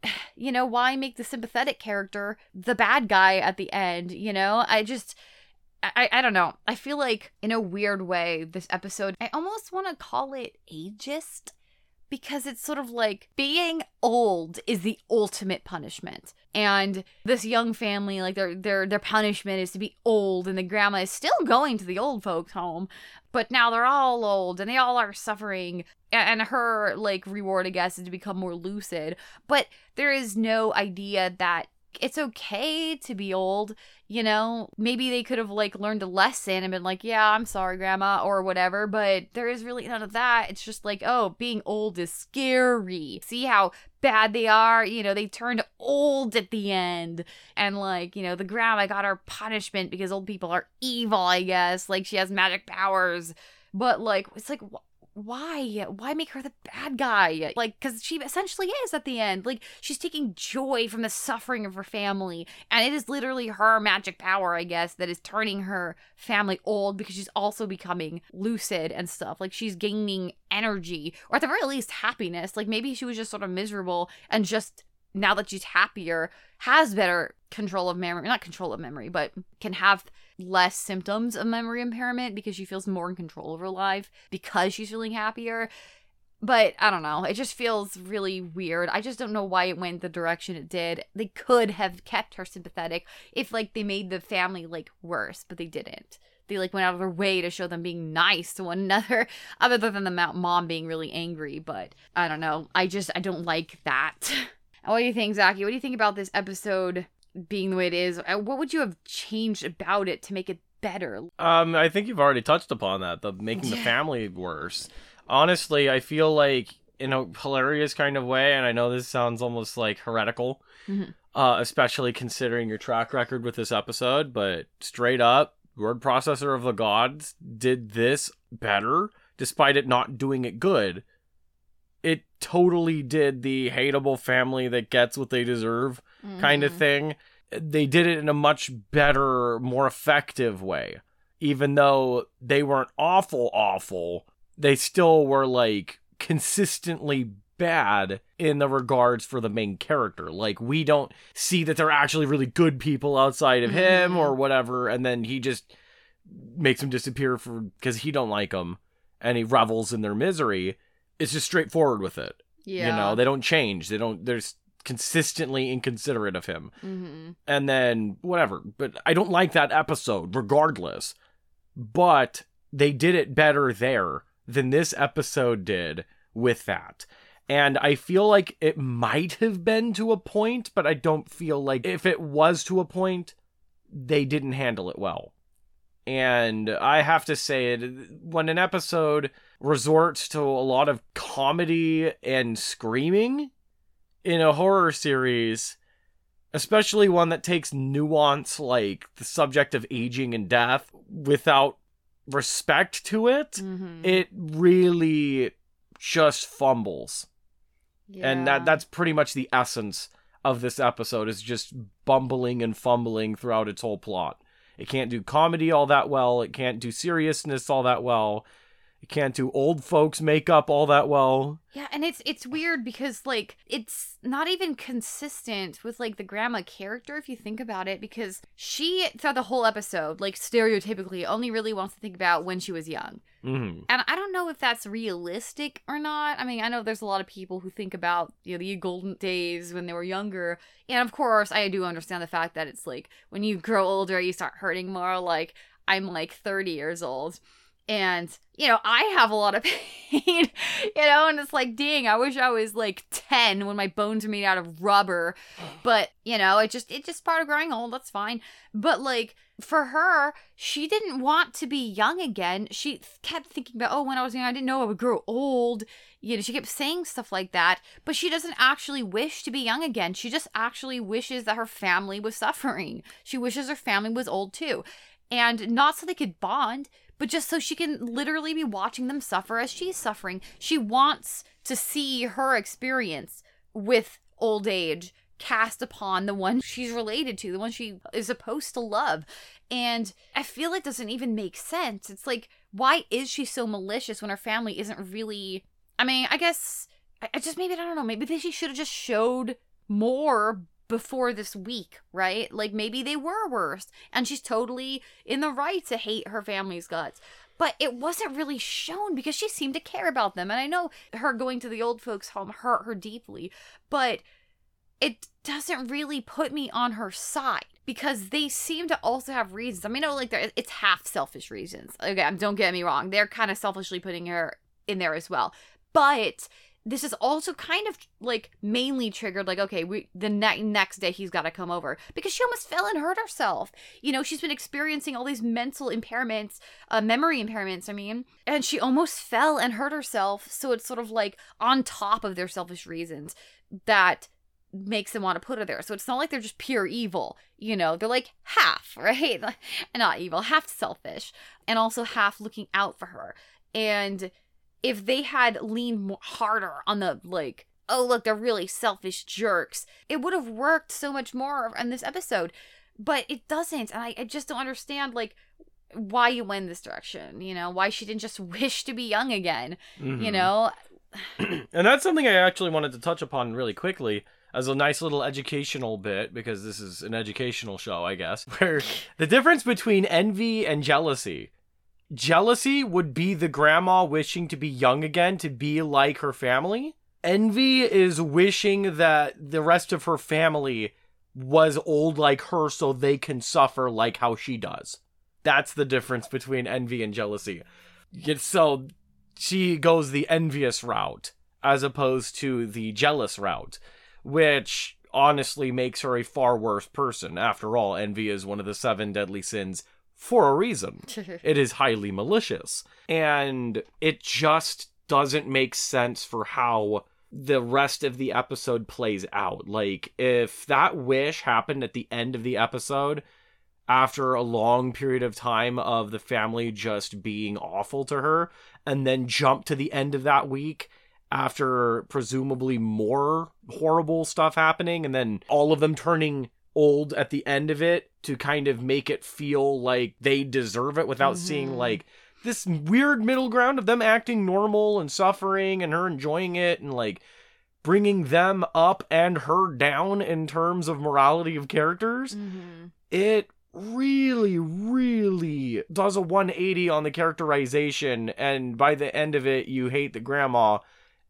*sighs* you know, why make the sympathetic character the bad guy at the end? You know, I just. I, I don't know. I feel like in a weird way, this episode, I almost want to call it ageist because it's sort of like being old is the ultimate punishment. And this young family, like their their their punishment is to be old, and the grandma is still going to the old folks' home, but now they're all old and they all are suffering. And her like reward, I guess, is to become more lucid. But there is no idea that it's okay to be old you know? Maybe they could have like learned a lesson and been like yeah i'm sorry grandma or whatever but there is really none of that. It's just like oh being old is scary. See how bad they are? You know they turned old at the end. And like you know the grandma got her punishment because old people are evil i guess. Like she has magic powers. But like it's like why? Why make her the bad guy? Like because she essentially is at the end. Like she's taking joy from the suffering of her family. And it is literally her magic power i guess that is turning her family old because she's also becoming lucid and stuff. Like she's gaining energy or at the very least happiness. Like maybe she was just sort of miserable and just now that she's happier has better control of memory not control of memory but can have less symptoms of memory impairment because she feels more in control of her life because she's feeling happier. But I don't know. It just feels really weird. I just don't know why it went the direction it did. They could have kept her sympathetic if like they made the family like worse, but they didn't. They like went out of their way to show them being nice to one *laughs* another, other than the mom being really angry. But I don't know. I just I don't like that. *laughs* what do you think, Zaki? What do you think about this episode being the way it is, uh, what would you have changed about it to make it better? Um, I think you've already touched upon that, the making the family worse. Honestly, I feel like in a hilarious kind of way, and I know this sounds almost like heretical, mm-hmm. uh, especially considering your track record with this episode, but straight up, word processor of the gods did this better, despite it not doing it good. Totally did the hateable family that gets what they deserve mm-hmm. kind of mm-hmm. thing. They did it in a much better, more effective way. Even though they weren't awful, awful, they still were like consistently bad in the regards for the main character. Like we don't see that they're actually really good people outside of him or mm-hmm. whatever, and then he just makes them disappear for because he don't like them and he revels in their misery. It's just straightforward with it. Yeah. You know, they don't change. They don't. There's consistently inconsiderate of him. Mm-hmm. And then whatever. But I don't like that episode regardless. But they did it better there than this episode did with that. And I feel like it might have been to a point, but I don't feel like if it was to a point, they didn't handle it well. And I have to say it when an episode resorts to a lot of comedy and screaming, in a horror series, especially one that takes nuance like the subject of aging and death without respect to it, mm-hmm. it really just fumbles. Yeah. And that that's pretty much the essence of this episode is just bumbling and fumbling throughout its whole plot. It can't do comedy all that well, it can't do seriousness all that well. It can't do old folks makeup all that well. Yeah, and it's it's weird because like it's not even consistent with like the grandma character if you think about it because she throughout the whole episode like stereotypically only really wants to think about when she was young. Mm-hmm. And I don't know if that's realistic or not. I mean, I know there's a lot of people who think about you know the golden days when they were younger, and of course I do understand the fact that it's like when you grow older you start hurting more. Like I'm like 30 years old and you know i have a lot of *laughs* pain you know and it's like dang i wish i was like 10 when my bones are made out of rubber. *sighs* But you know it just it's just part of growing old that's fine. But like for her she didn't want to be young again. She kept thinking about oh when i was young i didn't know i would grow old. You know she kept saying stuff like that but she doesn't actually wish to be young again. She just actually wishes that her family was suffering. She wishes her family was old too. And not so they could bond but just so she can literally be watching them suffer as she's suffering. She wants to see her experience with old age cast upon the one she's related to, the one she is supposed to love. And I feel it doesn't even make sense. It's like, why is she so malicious when her family isn't really. I mean, I guess. I, just maybe, I don't know, maybe she should have just showed more before this week, right? Like maybe they were worse. And she's totally in the right to hate her family's guts. But it wasn't really shown because she seemed to care about them. And I know her going to the old folks' home hurt her deeply, but it doesn't really put me on her side because they seem to also have reasons. I mean, no, like it's half selfish reasons. Okay, don't get me wrong; they're kind of selfishly putting her in there as well. But this is also kind of like mainly triggered like okay we the ne- next day he's got to come over. Because she almost fell and hurt herself. You know she's been experiencing all these mental impairments uh, memory impairments i mean. And she almost fell and hurt herself. So it's sort of like on top of their selfish reasons that makes them want to put her there. So it's not like they're just pure evil you know. They're like half *laughs* right? Not evil half selfish. And also half looking out for her. And if they had leaned harder on the like oh look they're really selfish jerks it would have worked so much more in this episode. But it doesn't and I, I just don't understand like why you went this direction you know? Why she didn't just *laughs* wish to be young again mm-hmm. you know? *clears throat* And that's something i actually wanted to touch upon really quickly as a nice little educational bit because this is an educational show i guess *laughs* where the difference between envy and jealousy Jealousy would be the grandma wishing to be young again, to be like her family. Envy is wishing that the rest of her family was old like her so they can suffer like how she does. That's the difference between envy and jealousy. So she goes the envious route as opposed to the jealous route, which honestly makes her a far worse person. After all, envy is one of the seven deadly sins for a reason. *laughs* it is highly malicious. And it just doesn't make sense for how the rest of the episode plays out. Like, if that wish happened at the end of the episode, after a long period of time of the family just being awful to her, and then jump to the end of that week after presumably more horrible stuff happening, and then all of them turning old at the end of it to kind of make it feel like they deserve it without mm-hmm. seeing like this weird middle ground of them acting normal and suffering and her enjoying it and like bringing them up and her down in terms of morality of characters. Mm-hmm. It really, really does a 180 on the characterization. And by the end of it, you hate the grandma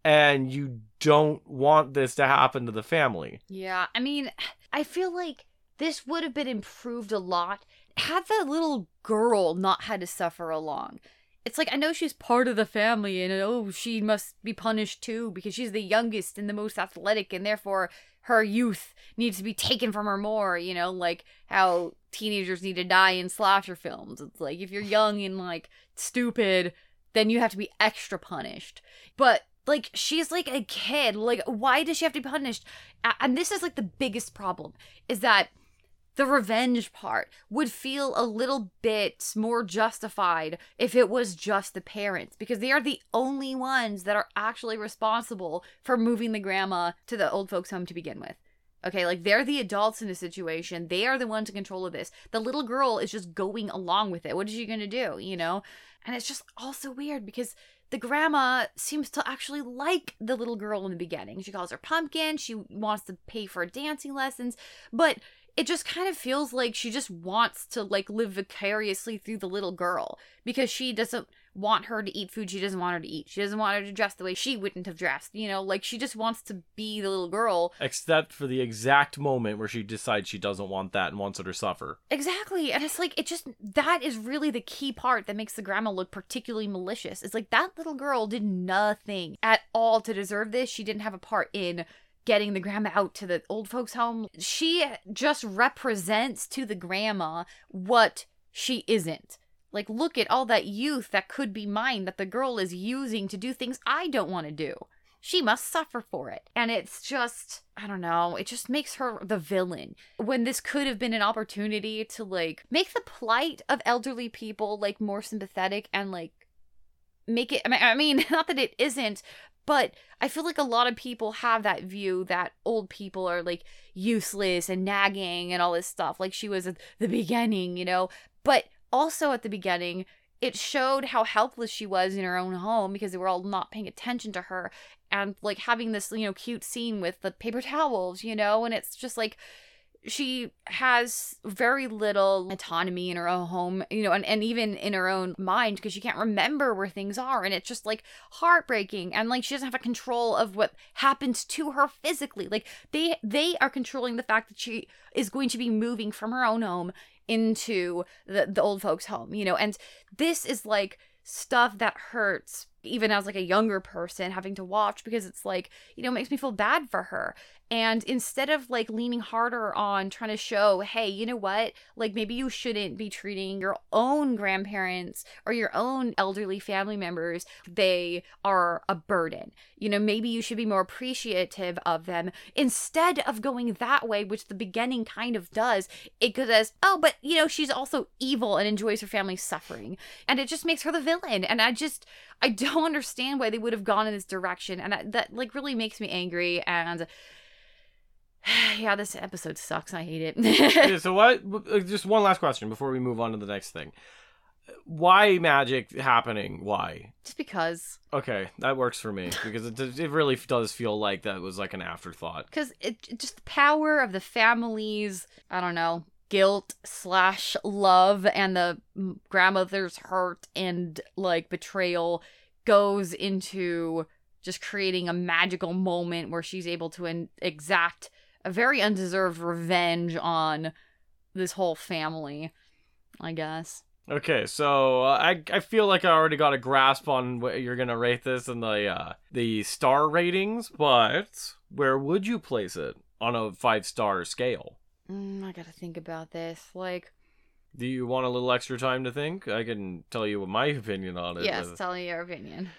and you don't want this to happen to the family. Yeah. I mean, *sighs* I feel like this would have been improved a lot had the little girl not had to suffer along. It's like I know she's part of the family and oh she must be punished too because she's the youngest and the most athletic and therefore her youth needs to be taken from her more, you know, like how teenagers need to die in slasher films. It's like if you're young and like stupid, then you have to be extra punished. But like she's like a kid. Like why does she have to be punished? And this is like the biggest problem is that the revenge part would feel a little bit more justified if it was just the parents because they are the only ones that are actually responsible for moving the grandma to the old folks home to begin with. Okay, like they're the adults in the situation. They are the ones in control of this. The little girl is just going along with it. What is she going to do, you know? And it's just also weird because the grandma seems to actually like the little girl in the beginning. She calls her pumpkin. She wants to pay for dancing lessons, but it just kind of feels like she just wants to like live vicariously through the little girl because she doesn't want her to eat food she doesn't want her to eat. She doesn't want her to dress the way she wouldn't have dressed. You know, like she just wants to be the little girl. Except for the exact moment where she decides she doesn't want that and wants her to suffer. Exactly. And it's like, it just, that is really the key part that makes the grandma look particularly malicious. It's like that little girl did nothing at all to deserve this. She didn't have a part in getting the grandma out to the old folks' home. She just represents to the grandma what she isn't. Like, look at all that youth that could be mine that the girl is using to do things I don't want to do. She must suffer for it. And it's just, I don't know, it just makes her the villain. When this could have been an opportunity to, like, make the plight of elderly people, like, more sympathetic and, like, make it, I mean, *laughs* not that it isn't, But I feel like a lot of people have that view that old people are like useless and nagging and all this stuff, like she was at the beginning, you know? But also at the beginning, it showed how helpless she was in her own home because they were all not paying attention to her and like having this, you know, cute scene with the paper towels, you know? And it's just like, she has very little autonomy in her own home, you know, and, and even in her own mind because she can't remember where things are. And it's just like heartbreaking. And like she doesn't have a control of what happens to her physically. Like they they are controlling the fact that she is going to be moving from her own home into the, the old folks' home, you know, and this is like stuff that hurts even as like a younger person having to watch because it's like you know makes me feel bad for her. And instead of like leaning harder on trying to show hey you know what? Like maybe you shouldn't be treating your own grandparents or your own elderly family members they are a burden. You know maybe you should be more appreciative of them instead of going that way which the beginning kind of does. It goes oh but you know she's also evil and enjoys her family's suffering. And it just makes her the villain. And i just i don't understand why they would have gone in this direction and that, that like really makes me angry and *sighs* yeah, this episode sucks. I hate it. Okay, *laughs* so what? Just one last question before we move on to the next thing. Why magic happening? Why? Just because. Okay, that works for me because it, it really does feel like that was like an afterthought. Because it just the power of the families. I don't know, guilt slash love and the grandmother's hurt and like betrayal goes into just creating a magical moment where she's able to en- exact a very undeserved revenge on this whole family, I guess. Okay, so uh, I I feel like I already got a grasp on what you're gonna rate this and the uh, the star ratings, but where would you place it on a five star scale? Mm, I gotta think about this. Like, Do you want a little extra time to think? I can tell you what my opinion on it yes, tell me your opinion.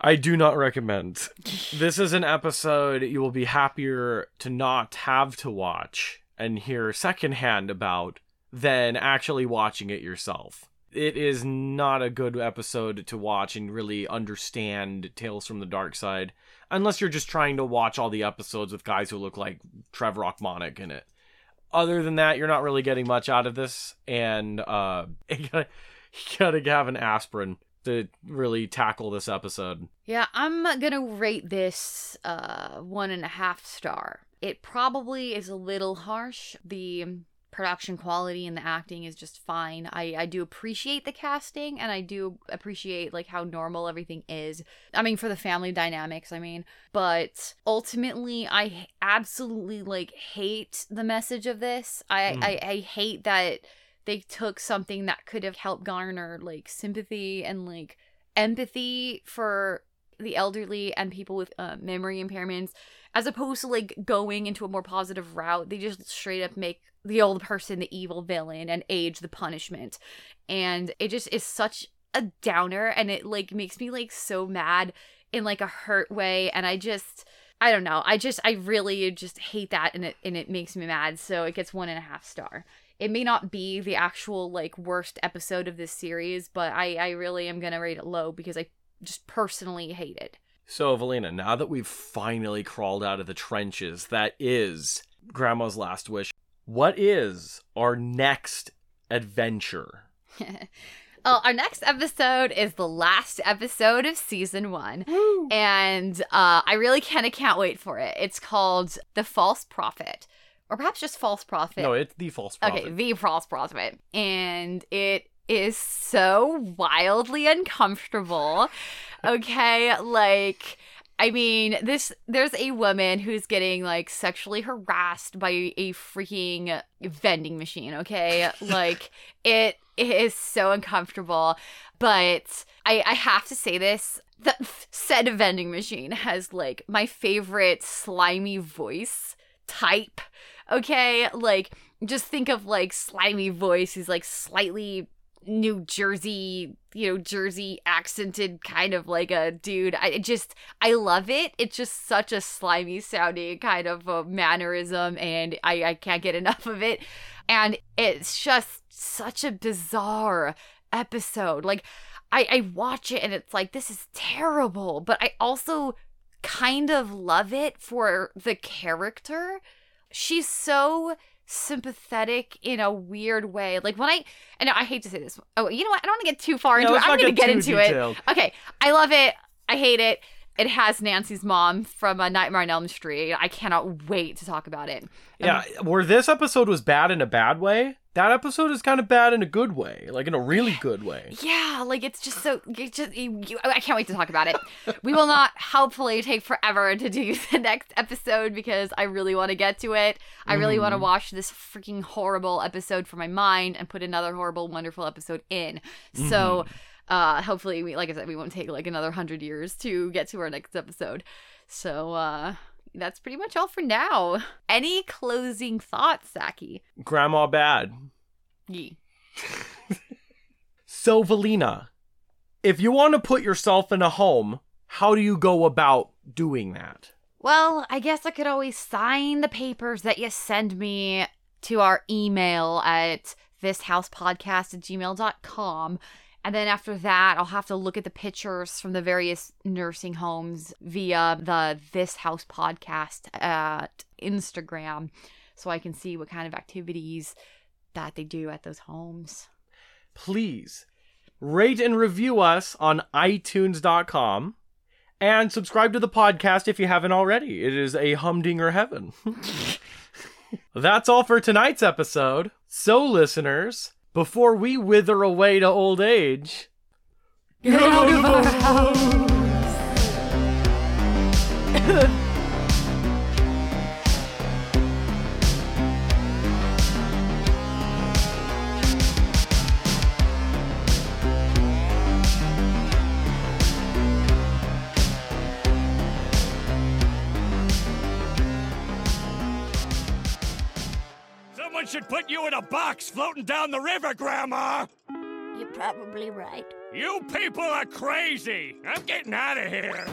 I do not recommend. *laughs* this is an episode you will be happier to not have to watch and hear secondhand about than actually watching it yourself. It is not a good episode to watch and really understand Tales from the Darkside unless you're just trying to watch all the episodes with guys who look like Trevor Ochmonek in it. Other than that, you're not really getting much out of this, and uh, *laughs* you gotta, gotta have an aspirin to really tackle this episode. Yeah, I'm gonna rate this uh one and a half star. It probably is a little harsh. The production quality and the acting is just fine. I I do appreciate the casting and I do appreciate like how normal everything is. I mean for the family dynamics, I mean, but ultimately I absolutely like hate the message of this. I Mm. I, I hate that they took something that could have helped garner like sympathy and like empathy for the elderly and people with uh, memory impairments as opposed to like going into a more positive route they just straight up make the old person the evil villain and age the punishment. And it just is such a downer and it like makes me like so mad in like a hurt way. And i just i don't know. I just i really just hate that and it and it makes me mad. So it gets one and a half star. It may not be the actual like worst episode of this series but i i really am gonna rate it low because i just personally hate it. So, Valina, now that we've finally crawled out of the trenches, that is Grandma's Last Wish, what is our next adventure? *laughs* Oh, our next episode is the last episode of season one. And uh, I really kind of can't wait for it. It's called The False Prophet, or perhaps just False Prophet. No, it's the false prophet. Okay, The False Prophet. And it is so wildly uncomfortable. *laughs* Okay, like. I mean, this there's a woman who's getting like sexually harassed by a freaking vending machine, okay? *laughs* like it is so uncomfortable, but I I have to say this, the said vending machine has like my favorite slimy voice type. Okay? Like just think of like slimy voice who's like slightly New Jersey, you know, Jersey accented kind of like a dude. I just, I love it. It's just such a slimy sounding kind of a mannerism, and I, I can't get enough of it. And it's just such a bizarre episode. Like, I, I watch it and it's like, this is terrible. But I also kind of love it for the character. She's so sympathetic in a weird way. Like when I, and I hate to say this. Oh, you know what? I don't want to get too far No, into it. I'm not going to get into detailed. it. Okay. I love it. I hate it. It has Nancy's mom from a Nightmare on Elm Street. I cannot wait to talk about it. Yeah, um, where this episode was bad in a bad way, that episode is kind of bad in a good way, like in a really good way. Yeah, like it's just so. It's just you, you, I can't wait to talk about it. we will not *laughs* hopefully take forever to do *laughs* the next episode because I really want to get to it. I really want to watch this freaking horrible episode for my mind and put another horrible, wonderful episode in. So, uh, hopefully, we like I said, we won't take like another hundred years to get to our next episode. So, uh. That's pretty much all for now. *laughs* Any closing thoughts, Saki? Grandma bad. Yee. *laughs* So, Valina, if you want to put yourself in a home, how do you go about doing that? Well, I guess I could always sign the papers that you send me to our email at thishousepodcast at gmail.com. And then after that, I'll have to look at the pictures from the various nursing homes via the This House podcast at Instagram so I can see what kind of activities that they do at those homes. Please rate and review us on iTunes.com and subscribe to the podcast if you haven't already. It is a humdinger heaven. *laughs* That's all for tonight's episode. So, listeners, before we wither away to old age, Get out of our house! *laughs* Put you in a box floating down the river, Grandma! You're probably right. You people are crazy! I'm getting out of here!